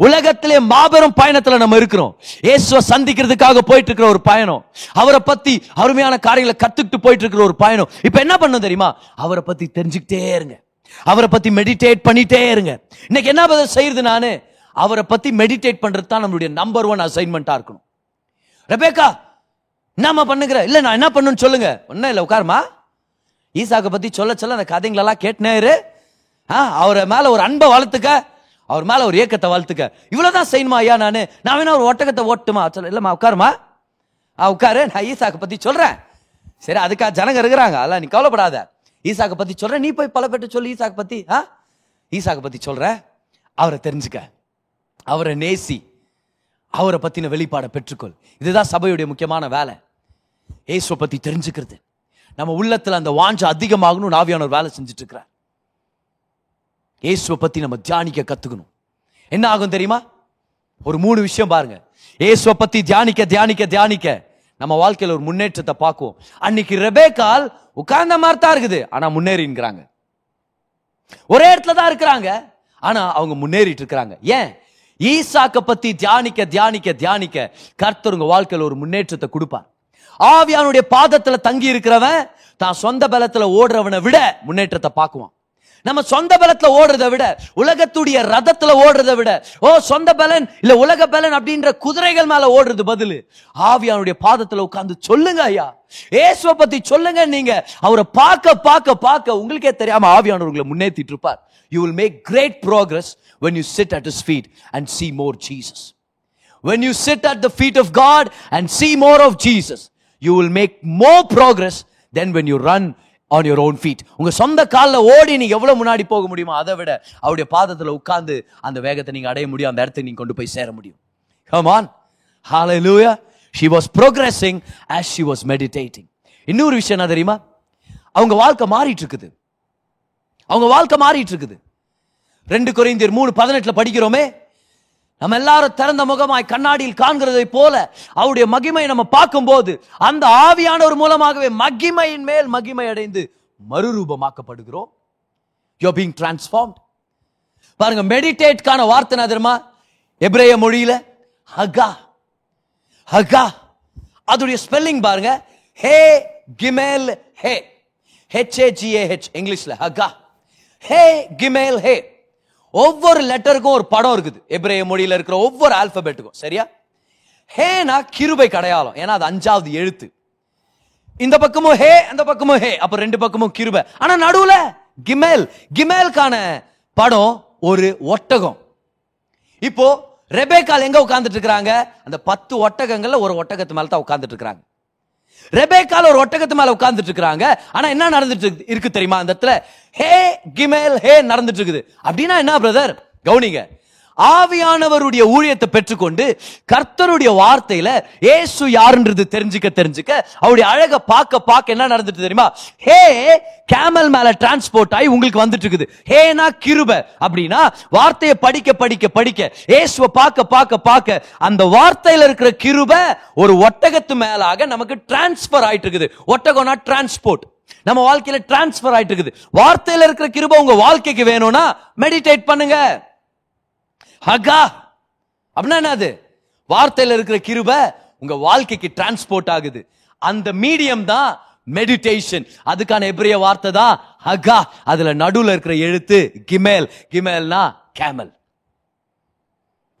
உலகத்திலே மாபெரும் பயணத்துல நம்ம இருக்கிறோம். இயேசுவை சந்திக்கிறதுக்காக போயிட்டு இருக்கிற ஒரு பயணம். அவரை பத்தி அருமையான காரியங்களை கத்துக்கிட்டு போயிட்டு இருக்கிற ஒரு பயணம். இப்ப என்ன பண்ணும் தெரியுமா? அவரை பத்தி தெரிஞ்சுக்கிட்டே இருங்க. அவரை பத்தி மெடிடேட் பண்ணிட்டே இருங்க. இன்னைக்கு என்ன பதில் செய்யறது நானு? அவரை பத்தி மெடிடேட் பண்றது தான் நம்மளுடைய நம்பர் ஒன் அசைன்மெண்டா இருக்கணும். ரெபேக்கா என்னம்மா பண்ணுங்கிற இல்ல நான் என்ன பண்ணுன்னு சொல்லுங்க. ஒன்னும் இல்ல உட்காருமா ஈசாக்கை பத்தி சொல்ல சொல்ல அந்த கதைங்களெல்லாம் கேட்டனேரு ஆ, அவரை மேல ஒரு அன்பை வளர்த்துக்க. அவர் மேல ஒரு ஏக்கத்தை வளர்த்துக்க இவ்வளவுதான் செய்யணுமா ஐயா நான்? நான் வேணா ஒரு ஒட்டகத்தை ஓட்டுமா? சொல்ல இல்லம்மா உட்காருமா? ஆ உட்காரு. நான் ஈசாக்கை பத்தி சொல்றேன். சரி அதுக்காக ஜனங்க இருக்கிறாங்க. அதெல்லாம் நீ கவலைப்படாத. ஈசாக்கை பத்தி சொல்றேன். நீ போய் பல பேர்ட்ட சொல்லு ஈசாக்கை பத்தி ஆ? ஈசாக்கை பத்தி சொல்கிறேன் அவரை தெரிஞ்சுக்க. அவரை நேசி. அவரை பத்தின வெளிப்பாடை பெற்றுக்கொள். இதுதான் சபையுடைய முக்கியமான வேலை. ஏசுவை பத்தி தெரிஞ்சுக்கிறது. நம்ம உள்ளத்துல அந்த வாஞ்ச அதிகமாகணும் ஆவியானவர் வேலை செஞ்சுட்டு இருக்கிறார். இயேசுவை பற்றி நம்ம தியானிக்க கற்றுக்கணும் என்ன ஆகும் தெரியுமா? ஒரு மூணு விஷயம் பாருங்க. இயேசுவை பற்றி தியானிக்க தியானிக்க தியானிக்க நம்ம வாழ்க்கையில் ஒரு முன்னேற்றத்தை பார்க்குவோம். அன்னைக்கு ரெபேக்கால் உட்கார்ந்த மாதிரி தான் இருக்குது. ஆனால் முன்னேறிங்கிறாங்க ஒரே இடத்துல தான் இருக்கிறாங்க. ஆனால் அவங்க முன்னேறிட்டு இருக்கிறாங்க. ஏன்? ஈசாக்க பற்றி தியானிக்க தியானிக்க தியானிக்க கர்த்தர் உங்க ஒரு முன்னேற்றத்தை கொடுப்பார். ஆவியானுடைய பாதத்தில் தங்கி இருக்கிறவன் தான் சொந்த பலத்தில் ஓடுறவனை விட முன்னேற்றத்தை பார்க்குவான். நம்ம சொந்த பலத்துல ஓடுறதை விட உலகத்துடைய ரதத்துல ஓடுறதை விட ஓ சொந்த பலன் இல்ல உலக பலன் அப்படின்ற குதிரைகள் மேல ஓடுறது பதிலு. ஆவியானுடைய பாதத்துல உட்கார்ந்து சொல்லுங்க ஐயா. ஏசுவ பத்தி சொல்லுங்க நீங்க. அவரை பார்க்க பார்க்க பார்க்க உங்களுக்கே தெரியாம ஆவியானவர்களை முன்னேற்றிட்டு இருப்பார். You will make great progress when you sit at speed and and more Jesus when you you at the feet of God and and more of of Jesus, you will make more progress than when you on your own feet உங்கள் சொந்த கால்ல ஓடி நீங்கள் எவ்வளோ முன்னாடி போக முடியுமோ அதை விட அவருடைய பாதத்தில் உட்காந்து அந்த வேகத்தை நீங்கள் அடைய முடியும் அந்த இடத்துக்கு நீங்கள் கொண்டு போய் சேர முடியும். ஹமான் hallelujah she was progressing as she was meditating இன்னொரு விஷயம் என்ன தெரியுமா? அவங்க வாழ்க்கை மாறிட்டு இருக்குது. அவங்க வாழ்க்கை மாறிட்டு இருக்குது. ரெண்டு குறைந்தர் மூணு பதினெட்டில் படிக்கிறோமே நம்ம எல்லாரும் திறந்த முகமாய் கண்ணாடியில் காண்கிறதை போல அவருடைய மகிமையை நம்ம பார்க்கும்போது அந்த ஆவியானவர் மூலமாகவே மகிமையின் மேல் மகிமை அடைந்து மறுரூபமாக்கப்படுகிறோம். யூ பீங் டிரான்ஸ்ஃபார்ம் பாருங்க மெடிடேட்கான வார்த்தை நான் தெரியுமா? எபிரேய மொழியில ஹகா. ஹகா. அதோடைய ஸ்பெல்லிங் பாருங்க. ஹே கிமேல் ஹே. ஹெச் ஏ ஹெச் இங்கிலீஷ்ல ஹகா. ஹே கிமேல் ஹே. ஒவ்வொரு லெட்டருக்கும் ஒரு படம் இருக்குது. எப்ரே மொழியில் இருக்கிற ஒவ்வொரு ஆல்பபெட்டுக்கும் சரியா? ஹேனா கிருபை கடையாளம். ஏன்னா அது அஞ்சாவது எழுத்து. இந்த பக்கமும் ஹே அந்த பக்கமும் ஹே. அப்ப ரெண்டு பக்கமும் கிருபை. ஆனா நடுவுல கிமேல். கிமேல்கான படம் ஒரு ஒட்டகம். இப்போ ரெபேக்கால் எங்க உட்கார்ந்துட்டு இருக்கிறாங்க? அந்த பத்து ஒட்டகங்கள்ல ஒரு ஒட்டகத்து மேல தான் உட்கார்ந்துட்டு இருக்கிறாங்க. ரெபேக்கால ஒரு ஒட்டகத்து மேல உட்கார்ந்துட்டு இருக்காங்க ஆனா என்ன நடந்துட்டு இருக்கு- தெரியுமா? அந்த இடத்துல ஹே கிமேல் ஹே நடந்துட்டு இருக்குது. அப்படின்னா என்ன பிரதர் கவுனிங்க. ஆவியானவருடைய ஊழியத்தை பெற்றுக்கொண்டு கர்த்தருடைய வார்த்தையில ஏசு யாருன்றது தெரிஞ்சுக்க தெரிஞ்சுக்க அவருடைய அழக பார்க்க பார்க்க என்ன நடந்துட்டு தெரியுமா? ஹே கேமல் மேல டிரான்ஸ்போர்ட் ஆகி உங்களுக்கு வந்துட்டு இருக்குது ஹேனா கிருப அப்படின்னா வார்த்தையை படிக்க படிக்க படிக்க ஏசுவை பார்க்க பார்க்க பார்க்க அந்த வார்த்தையில இருக்கிற கிருப ஒரு ஒட்டகத்து மேலாக நமக்கு டிரான்ஸ்பர் ஆயிட்டு இருக்குது ஒட்டகம்னா டிரான்ஸ்போர்ட் நம்ம வாழ்க்கையில டிரான்ஸ்பர் ஆயிட்டு இருக்குது வார்த்தையில இருக்கிற கிருப உங்க வாழ்க்கைக்கு வேணும்னா மெடிடேட் பண்ணுங்க. ஹகா. அப்படின்னா என்னது? வார்த்தையில இருக்கிற கிருப உங்க வாழ்க்கைக்கு டிரான்ஸ்போர்ட் ஆகுது. அந்த மீடியம் தான் மெடிடேஷன் அதுக்கான எப்படிய வார்த்தை தான் ஹகா. அதுல நடுவில் இருக்கிற எழுத்து கிமேல். கிமேல்னா கேமல்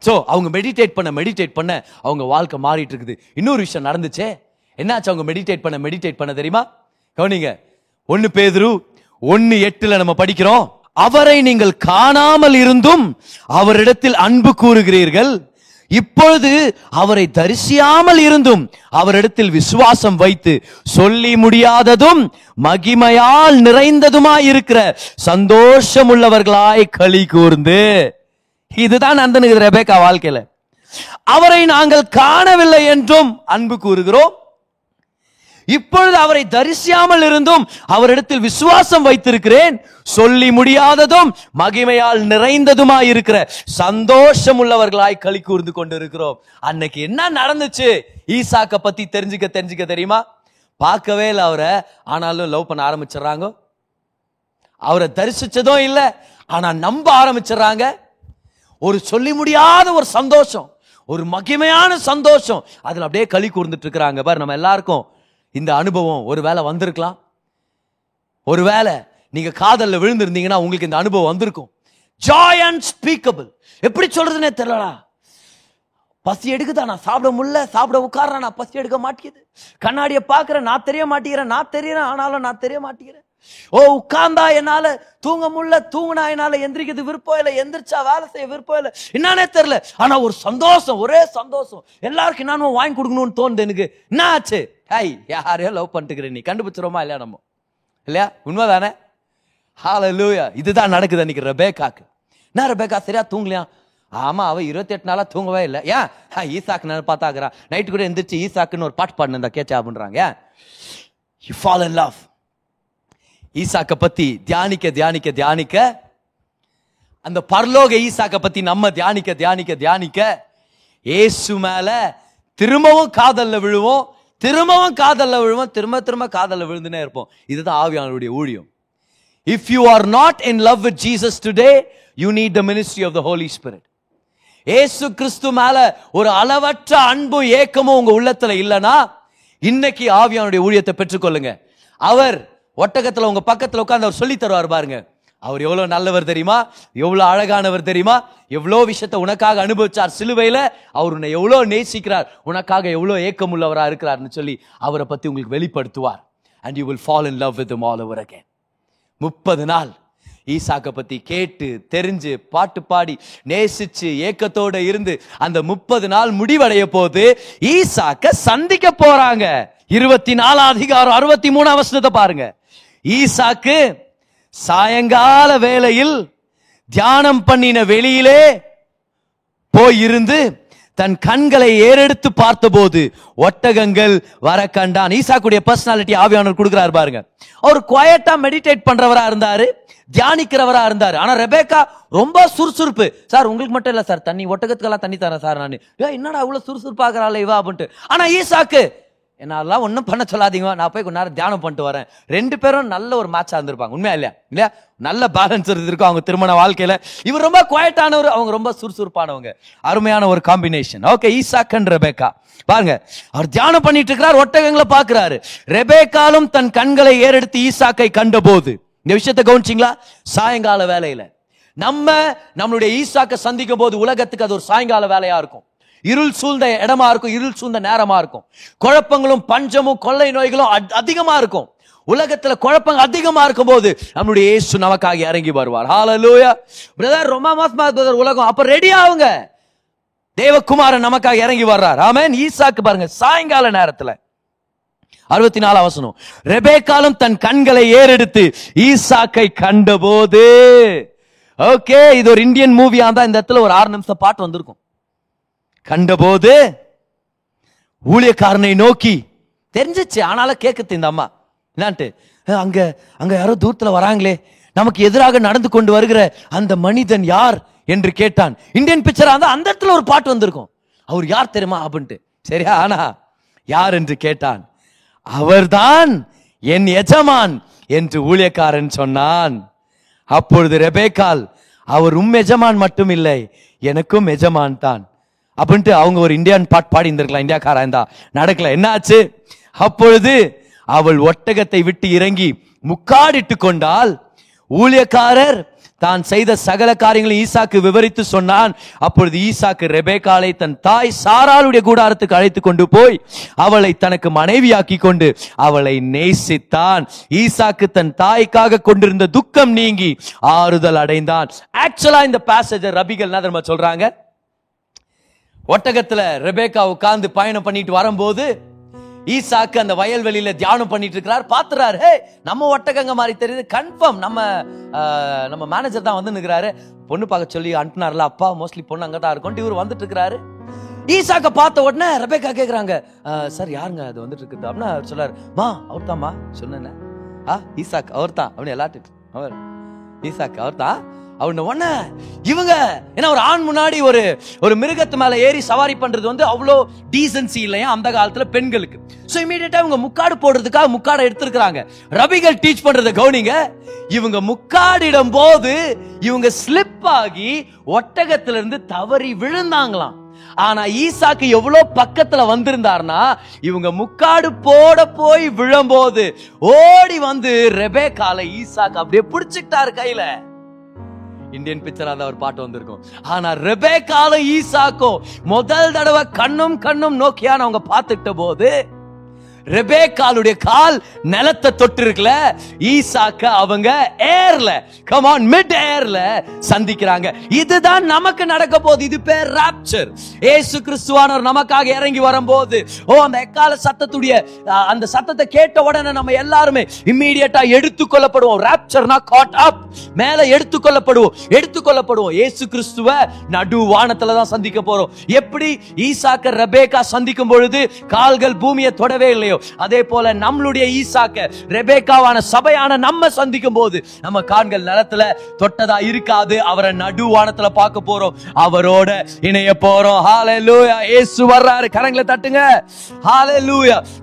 சோ அவங்க மெடிடேட் பண்ண மெடிடேட் பண்ண அவங்க வாழ்க்கை மாறிட்டு இருக்குது. இன்னொரு விஷயம் நடந்துச்சே. என்னாச்சு அவங்க மெடிடேட் பண்ண மெடிடேட் பண்ண தெரியுமா? கவனிங்க. ஒன்னு பேதுரு ஒன்னு எட்டுல நம்ம படிக்கிறோம். அவரை நீங்கள் காணாமல் இருந்தும் அவரிடத்தில் அன்பு கூறுகிறீர்கள். இப்பொழுது அவரை தரிசியாமல் இருந்தும் அவரிடத்தில் விசுவாசம் வைத்து சொல்லி முடியாததும் மகிமையால் நிறைந்ததுமாய் இருக்கிற சந்தோஷமுள்ளவர்களாய் களி கூர்ந்து. இதுதான் நந்தனுக்கு ரெபேக்கா வாழ்க்கையில. அவரை நாங்கள் காணவில்லை என்றும் அன்பு கூறுகிறோம். இப்பொழுது அவரை தரிசியாமல் இருந்தும் அவரிடத்தில் விசுவாசம் வைத்திருக்கிறேன் சொல்லி முடியாததும் மகிமையால் நிறைந்ததுமாய் இருக்கிற சந்தோஷம் உள்ளவர்களாய் களி கூர்ந்து கொண்டிருக்கிறோம். அன்னைக்கு என்ன நடந்துச்சு? ஈசாக்க பத்தி தெரிஞ்சுக்க தெரிஞ்சுக்க தெரியுமா? பார்க்கவே இல்லை அவரை. ஆனாலும் லவ் பண்ண ஆரம்பிச்சிடுறாங்க. அவரை தரிசிச்சதும் இல்லை ஆனா நம்ப ஆரம்பிச்சிடுறாங்க. ஒரு சொல்லி முடியாத ஒரு சந்தோஷம் ஒரு மகிமையான சந்தோஷம் அதுல அப்படியே களி கூர்ந்துட்டு இருக்கிறாங்க. பாரு நம்ம எல்லாருக்கும் இந்த அனுபவம் ஒரு வேளை வந்திருக்கலாம்? ஒருவேளை நீங்க காதல்ல விழுந்திருந்தீங்கன்னா உங்களுக்கு இந்த அனுபவம் வந்திருக்கும். ஜாய் அண்ட் ஸ்பீக்கபிள் எப்படி சொல்றதுன்னே தெரியலடா. பசி எடுக்குதா? நான் சாப்பிட முடியல. சாப்பிட உட்கார்றேன். நான் பசி எடுக்க மாட்டேங்குது. கண்ணாடியை பார்க்குறேன். நான் தெரிய மாட்டேங்கிறேன். நான் தெரியறேன். ஆனாலும் நான் தெரிய மாட்டேங்கிறேன். ஓ உட்கார்ந்தா என்னால தூங்க முடியல தூங்கினா என்னால எந்திரிக்கிறது விருப்பம் இல்லை எந்திரிச்சா வேலை செய்ய விருப்பம் இல்லை. என்னன்னே தெரியல. ஆனா ஒரு சந்தோஷம் ஒரே சந்தோஷம். எல்லாருக்கும் என்னன்னு வாங்கி கொடுக்கணும்னு தோணுது எனக்கு. என்ன ஆச்சு ஹாய் யாரையோ லவ் பண்ணிட்டுக்கிற நீ. கண்டுபிடிச்சிரோமா இல்லையா நம்ம? இல்லையா? உண்மைதானே? லூயா இதுதான் நடக்குது அன்னைக்கு ரெபேக்காக்கு. என்ன ரபேக்கா சரியா தூங்கலையா? ஆமா அவ இருபத்தி எட்டு நாளா தூங்கவே இல்லை. ஏன்? ஈசாக்கு நான் பார்த்தாக்குறா. நைட்டு கூட எந்திரிச்சு ஈசாக்குன்னு ஒரு பாட்டு பாடினு கேச்சா அப்படின்றாங்க ஏன்? யூ ஃபாலோ லவ் ஈசாக்கை பத்தி தியானிக்க தியானிக்க தியானிக்க. அந்த பரலோக ஈசாக்கை பத்தி நம்ம தியானிக்க தியானிக்க தியானிக்க. ஏசு மேல திரும்பவும் காதல்ல விழுவோம். திரும்பவும் காதல்ல விழுவோம். திரும்ப திரும்ப காதல்ல விழுந்துனே இருப்போம். இதுதான் ஆவியானவருடைய ஊழியம். If you are not in love with Jesus today you need the ministry of the Holy Spirit ஏசு கிறிஸ்து மேல ஒரு அளவற்ற அன்பும் ஏக்கமும் உங்க உள்ளத்துல இல்லைன்னா இன்னைக்கு ஆவியானுடைய ஊழியத்தை பெற்றுக்கொள்ளுங்க. அவர் ஒட்டகத்தில் உங்க பக்கத்தில் உட்காந்து அவர் சொல்லி தருவார் பாருங்க. அவர் எவ்வளோ நல்லவர் தெரியுமா? எவ்வளோ அழகானவர் தெரியுமா? எவ்வளோ விஷயத்தை உனக்காக அனுபவிச்சார் சிலுவையில்? அவர் உன்னை எவ்வளோ நேசிக்கிறார்? உனக்காக எவ்வளோ ஏக்கம் உள்ளவராக இருக்கிறார்னு சொல்லி அவரை பற்றி உங்களுக்கு வெளிப்படுத்துவார். And you will fall in love with all over again முப்பது நாள் ஈசாக்கை பற்றி கேட்டு தெரிஞ்சு பாட்டு பாடி நேசிச்சு ஏக்கத்தோட இருந்து அந்த முப்பது நாள் முடிவடைய போது ஈசாக்க சந்திக்க போறாங்க. இருபத்தி நாலாம் அதிகாரம் அறுபத்தி மூணாம் வசனத்தை பாருங்க. ஈசாக்கு சாயங்கால வேளையில் தியானம் பண்ணின வெளியிலே போயிருந்து தன் கண்களை ஏறெடுத்து பார்த்தபோது ஒட்டகங்கள் வர கண்டான். ஈசாக்குடைய பர்சனாலிட்டி ஆவியானவர் கொடுக்கிறார் பாருங்க. அவர் குவாய்ட்டா மெடிடேட் பண்றவரா இருந்தாரு தியானிக்கிறவரா இருந்தாரு. ஆனா ரெபேக்கா ரொம்ப சுறுசுறுப்பு. சார் உங்களுக்கு மட்டும் இல்ல சார் தண்ணி ஒட்டகத்துக்கெல்லாம் தண்ணி தரேன் சார் நான். என்னடா அவ்வளவு சுறுசுறுப்பாக்குறாள் இவா அப்படின்ட்டு. ஆனா ஈசாக்கு என்னாலாம் ஒன்றும் பண்ண சொல்லாதீங்க. நான் போய் கொஞ்ச நேரம் தியானம் பண்ணிட்டு வரேன். ரெண்டு பேரும் நல்ல ஒரு மேட்சாக இருந்திருப்பாங்க. உண்மையா இல்லையா? இல்லையா? நல்ல பேலன்ஸ் இருந்திருக்கும் அவங்க திருமண வாழ்க்கையில். இவர் ரொம்ப குவாய்ட்டானவர் அவங்க ரொம்ப சுறுசுறுப்பானவங்க. அருமையான ஒரு காம்பினேஷன் ஓகே ஈசாக்கன் ரெபேக்கா. பாருங்க அவர் தியானம் பண்ணிட்டு இருக்கிறார் ஒட்டகங்களை பார்க்கிறாரு. ரெபேக்காலும் தன் கண்களை ஏறெடுத்து ஈசாக்கை கண்டபோது. இந்த விஷயத்த கவனிச்சிங்களா? சாயங்கால வேலையில நம்ம நம்மளுடைய ஈசாக்கை சந்திக்கும் போது உலகத்துக்கு அது ஒரு சாயங்கால வேலையா இருக்கும். இருள் சூழ்ந்த இடமா இருக்கும் இருள் சூழ்ந்த நேரமா இருக்கும். குழப்பங்களும் பஞ்சமும் கொள்ளை நோய்களும் அதிகமா இருக்கும். உலகத்துல குழப்பங்கள் அதிகமா இருக்கும் போது நம்மளுடைய இயேசு நமக்காக இறங்கி வருவார். ஹalleluya பிரதர் ரொம்ப மாசமா பிரதர் உலகம். அப்ப ரெடி ஆகுங்க தேவகுமாரன் நமக்காக இறங்கி வர்றார். ஆமேன் ஈசாக்கு பாருங்க சாயங்கால நேரத்துல. அறுபத்தி நாலு அவசனம் ரெபேக்காலும் தன் கண்களை ஏறெடுத்து ஈசாக்கை கண்டபோது. ஓகே இது ஒரு இந்தியன் மூவியா இருந்தா இந்த இடத்துல ஒரு ஆறு நிமிஷம் பாட்டு வந்திருக்கும். கண்டபோது ஊழியக்காரனை நோக்கி தெரிஞ்சிச்சு ஆனாலும் கேட்குது இந்த அம்மா. என்னான்ட்டு அங்கே அங்கே யாரோ தூரத்தில் வராங்களே நமக்கு எதிராக நடந்து கொண்டு வருகிற அந்த மனிதன் யார்? என்று கேட்டான். இந்தியன் பிக்சராக இருந்தால் அந்த இடத்துல ஒரு பாட்டு வந்திருக்கும். அவர் யார் தெரியுமா? அப்படின்ட்டு. சரியா ஆனா யார்? என்று கேட்டான். அவர்தான் என் எஜமான் என்று ஊழியக்காரன் சொன்னான். அப்பொழுது ரெபேக்கால் அவர் உம் எஜமான் மட்டும் இல்லை எனக்கும் எஜமான் தான். அப்படின்ட்டு அவங்க ஒரு இந்தியன் பாட் பாடி இருந்திருக்கலாம் இந்தியாக்காரா இருந்தா. நடக்கல. என்னாச்சு? அப்பொழுது அவள் ஒட்டகத்தை விட்டு இறங்கி முக்காடிட்டு கொண்டால் ஊழியக்காரர் தான் செய்த சகல காரியங்களை ஈசாக்கு விவரித்து சொன்னான். அப்பொழுது ஈசாக்கு ரெபேகாலை தன் தாய் சாராளுடைய கூடாரத்துக்கு அழைத்து கொண்டு போய் அவளை தனக்கு மனைவியாக்கி கொண்டு அவளை நேசித்தான். ஈசாக்கு தன் தாய்க்காக கொண்டிருந்த துக்கம் நீங்கி ஆறுதல் அடைந்தான். ஆக்சுவலா இந்த பேசஞ்சர் ரபிகள் என்ன சொல்றாங்க? ஒட்டகத்துல ரெபேக்கா உட்கார்ந்து பயணம் பண்ணிட்டு வரும்போது ஈசாக்கு அந்த வயல்வெளியில தியானம் பண்ணிட்டு இருக்கிறார். பாத்துறாரு. ஹே நம்ம ஒட்டகங்க மாதிரி தெரியுது. கன்ஃபார்ம் நம்ம நம்ம மேனேஜர் தான் வந்து நிற்கிறாரு பொண்ணு பார்க்க சொல்லி அனுப்புனார்ல அப்பா மோஸ்ட்லி பொண்ணு அங்கதான் இருக்கும். இவர் வந்துட்டு இருக்கிறாரு. ஈசாக்க பார்த்த உடனே ரெபேக்கா கேக்குறாங்க. சார் யாருங்க அது வந்துட்டு இருக்குது? அப்படின்னா அவர் சொல்லாரு மா அவர் தான்மா சொன்னேன். ஆ ஈசாக் அவர் தான் அப்படின்னு எல்லாத்துக்கும் அவர். ஈசாக்கு அவர் தான் அவன உடனே இவங்க ஏன்னா ஒரு ஆண் முன்னாடி ஒரு ஒரு மிருகத்து மேல ஏறி சவாரி பண்றது வந்து அவ்வளோ டீசன்சி இல்லையா அந்த காலத்துல பெண்களுக்கு. ஸோ இமீடியட்டா இவங்க முக்காடு போடுறதுக்காக முக்காடை எடுத்திருக்கிறாங்க. ரபிகள் டீச் பண்றத கவுனிங்க. இவங்க முக்காடிடும் போது இவங்க ஸ்லிப் ஆகி ஒட்டகத்திலிருந்து தவறி விழுந்தாங்களாம். ஆனா ஈசாக்கு எவ்வளோ பக்கத்துல வந்திருந்தார்னா இவங்க முக்காடு போட போய் விழும்போது ஓடி வந்து ரெபேக்கால ஈசாக்கு அப்படியே பிடிச்சிக்கிட்டாரு கையில. இந்தியன் பிக்சரா தான் ஒரு பாட்டு வந்திருக்கும். ஆனா ரெபேக்கால ஈசாக்கோ முதல் தடவை கண்ணும் கண்ணும் நோக்கியான அவங்க பார்த்துட்ட போது ரெபேக்காலுடைய கால் நிலத்தை தொட்டு இருக்குல்ல ஈசாக்க அவங்க ஏர்ல கமான் மிட் ஏர்ல சந்திக்கிறாங்க. இதுதான் நமக்கு நடக்க போகுது. இது பேர் ராப்சர் ஏசு கிறிஸ்துவானவர் நமக்காக இறங்கி வரும்போது ஓ அந்த எக்கால சத்தத்துடைய அந்த சத்தத்தை கேட்ட உடனே நம்ம எல்லாருமே இம்மீடியட்டா எடுத்துக்கொள்ளப்படுவோம். ராப்சர்னா காட் அப் மேல எடுத்துக்கொள்ளப்படுவோம். எடுத்துக்கொள்ளப்படுவோம். ஏசு கிறிஸ்துவ நடு வானத்துல தான் சந்திக்க போறோம். எப்படி? ஈசாக்க ரெபேக்கா சந்திக்கும் பொழுது கால்கள் பூமியை தொடவே இல்லையோ? அதே போல நம்மளுடைய ஈசாக்க ரெபேக்காவான சபையான நம்ம சந்திக்கும் போது நம்ம கால்கள் நிலத்துல தொட்டதா இருக்காது. அவரை நடுவானத்துல பார்க்க போறோம். அவரோட இணைய போறோம். ஹalleluya வர்றாரு. கரங்களை தட்டுங்க.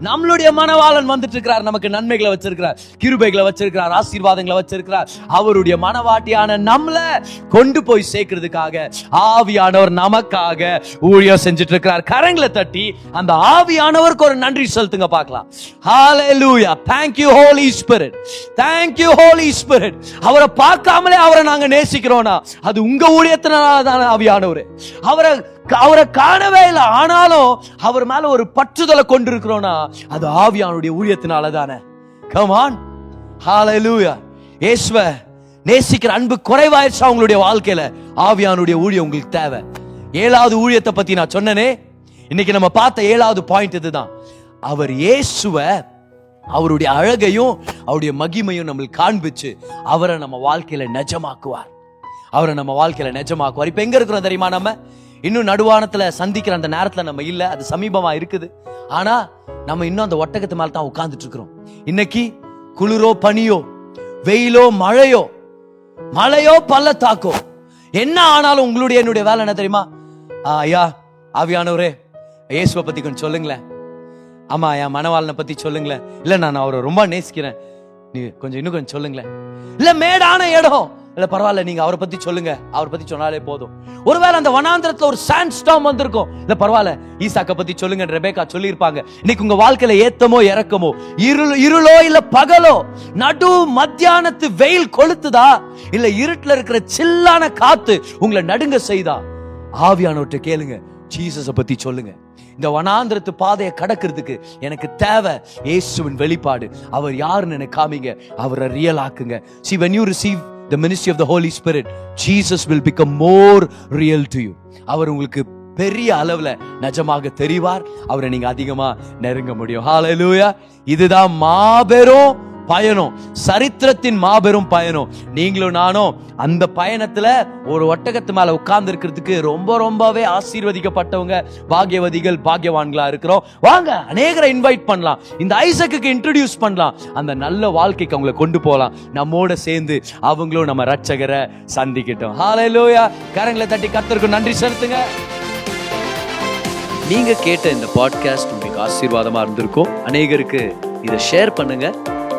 நம்மளுடைய மனவாளன் வந்துட்டு இருக்கிறார் நமக்கு நன்மைகளை வச்சிருக்கிறார். கிருபைகளை வச்சிருக்கிறார். ஆசீர்வாதங்களை வச்சிருக்கிறார். அவருடைய மனவாட்டியான நம்மள கொண்டு போய் சேர்க்கிறதுக்காக ஆவியானவர் நமக்காக ஊழியம் செஞ்சுட்டு இருக்கிறார் கரங்களை தட்டி அந்த ஆவியானவருக்கு ஒரு நன்றி செலுத்துங்க பார்க்கலாம். ஹalleluya thank you holy spirit. Thank you holy spirit. அவரை பார்க்காமலே அவரை நாங்க நேசிக்கிறோம்னா அது உங்க ஊழியத்தினால தான் ஆவியானவர். அவரை அவரை காணவே இல்லை. ஆனாலும் அவர் மேல ஒரு பற்றுதலை கொண்டிருக்கிறோம்னா அது ஆவியானுடைய ஊழியத்தினால தானே கமான் ஹalleluya இயேசுவ நேசிக்கிற அன்பு குறைவாயிருச்சா உங்களுடைய வாழ்க்கையில? ஆவியானுடைய ஊழியம் உங்களுக்கு தேவை. ஏழாவது ஊழியத்தை பத்தி நான் சொன்னனே. இன்னைக்கு நம்ம பார்த்த ஏழாவது பாயிண்ட் இதுதான். அவர் இயேசுவ அவருடைய அழகையும் அவருடைய மகிமையும் நம்மளுக்கு காண்பிச்சு அவரை நம்ம வாழ்க்கையில நிஜமாக்குவார். அவரை நம்ம வாழ்க்கையில நிஜமாக்குவார். இப்ப எங்க இருக்கிறோம் தெரியுமா நம்ம? இன்னும் நடுவானத்துல சந்திக்கிற அந்த நேரத்துல நம்ம இல்ல அது சமீபமா இருக்குது. ஆனா நம்ம இன்னும் அந்த ஒட்டகத்து மேல தான் உட்கார்ந்துட்டு இருக்கிறோம். இன்னைக்கு குளிரோ பனியோ வெயிலோ மழையோ மழையோ பள்ளத்தாக்கோ என்ன ஆனாலும் உங்களுடைய என்னுடைய வேலை என்ன தெரியுமா? ஆ, ஐயா ஆவியானவரே இயேசுவை பத்தி கொஞ்சம் சொல்லுங்களேன். ஆமா என் மனவாளனை பத்தி சொல்லுங்களேன். இல்ல நான் அவரை ரொம்ப நேசிக்கிறேன். நீ கொஞ்சம் இன்னும் கொஞ்சம் சொல்லுங்களேன். இல்ல மேடான இடம். இல்ல பரவாயில்ல நீங்க அவரை பத்தி சொல்லுங்க. அவரை பத்தி சொன்னாலே போதும். ஒருவேளை அந்த வனாந்திரத்துல ஒரு சாண்ட் ஸ்டாம் வந்திருக்கும். இல்ல பரவாயில்ல ஈசாக்க பத்தி சொல்லுங்க ரெபேக்கா சொல்லியிருப்பாங்க. இன்னைக்கு உங்க வாழ்க்கையில ஏத்தமோ இறக்கமோ இருள் இருளோ இல்ல பகலோ நடு மத்தியானத்து வெயில் கொளுத்துதா? இல்ல இருட்டுல இருக்கிற சில்லான காத்து உங்களை நடுங்க செய்தா? ஆவியானவற்றை கேளுங்க. ஜீசஸ பத்தி சொல்லுங்க. இந்த வனாந்திரத்து பாதையை கடக்கிறதுக்கு எனக்கு தேவை இயேசுவின் வெளிப்பாடு. அவர் யாருன்னு எனக்கு காமிங்க. அவரை real ஆக்குங்க. See when you receive the ministry of the Holy Spirit Jesus will become more real to you அவர் உங்களுக்கு பெரிய அளவுல நிஜமாக தெரிவார். அவரை நீங்க அதிகமா நெருங்க முடியும். ஹalleluya இதுதான் மாபெரும் பயணம். சரித்திரத்தின் மாபெரும் பயணம். நீங்களும் நானும் அந்த பயணத்துல ஒரு ஒட்டகத்து மேல உட்கார்ந்து இருக்கிறதுக்கு ரொம்ப ரொம்பவே ஆசீர்வதிக்கப்பட்டவங்க பாக்கியவதிகள் பாக்கியவான்களா இருக்கிறோம். வாங்க அநேகரை இன்வைட் பண்ணலாம். இந்த ஐசக்குக்கு இன்ட்ரடியூஸ் பண்ணலாம். அந்த நல்ல வாழ்க்கைக்கு அவங்களை கொண்டு போகலாம். நம்மோட சேர்ந்து அவங்களும் நம்ம ரட்சகரை சந்திக்கிட்டோம். ஹalleluya கரங்களை தட்டி கத்திருக்கும் நன்றி செலுத்துங்க. நீங்க கேட்ட இந்த பாட்காஸ்ட் உங்களுக்கு ஆசீர்வாதமா இருந்திருக்கும். அநேகருக்கு இதை ஷேர் பண்ணுங்க.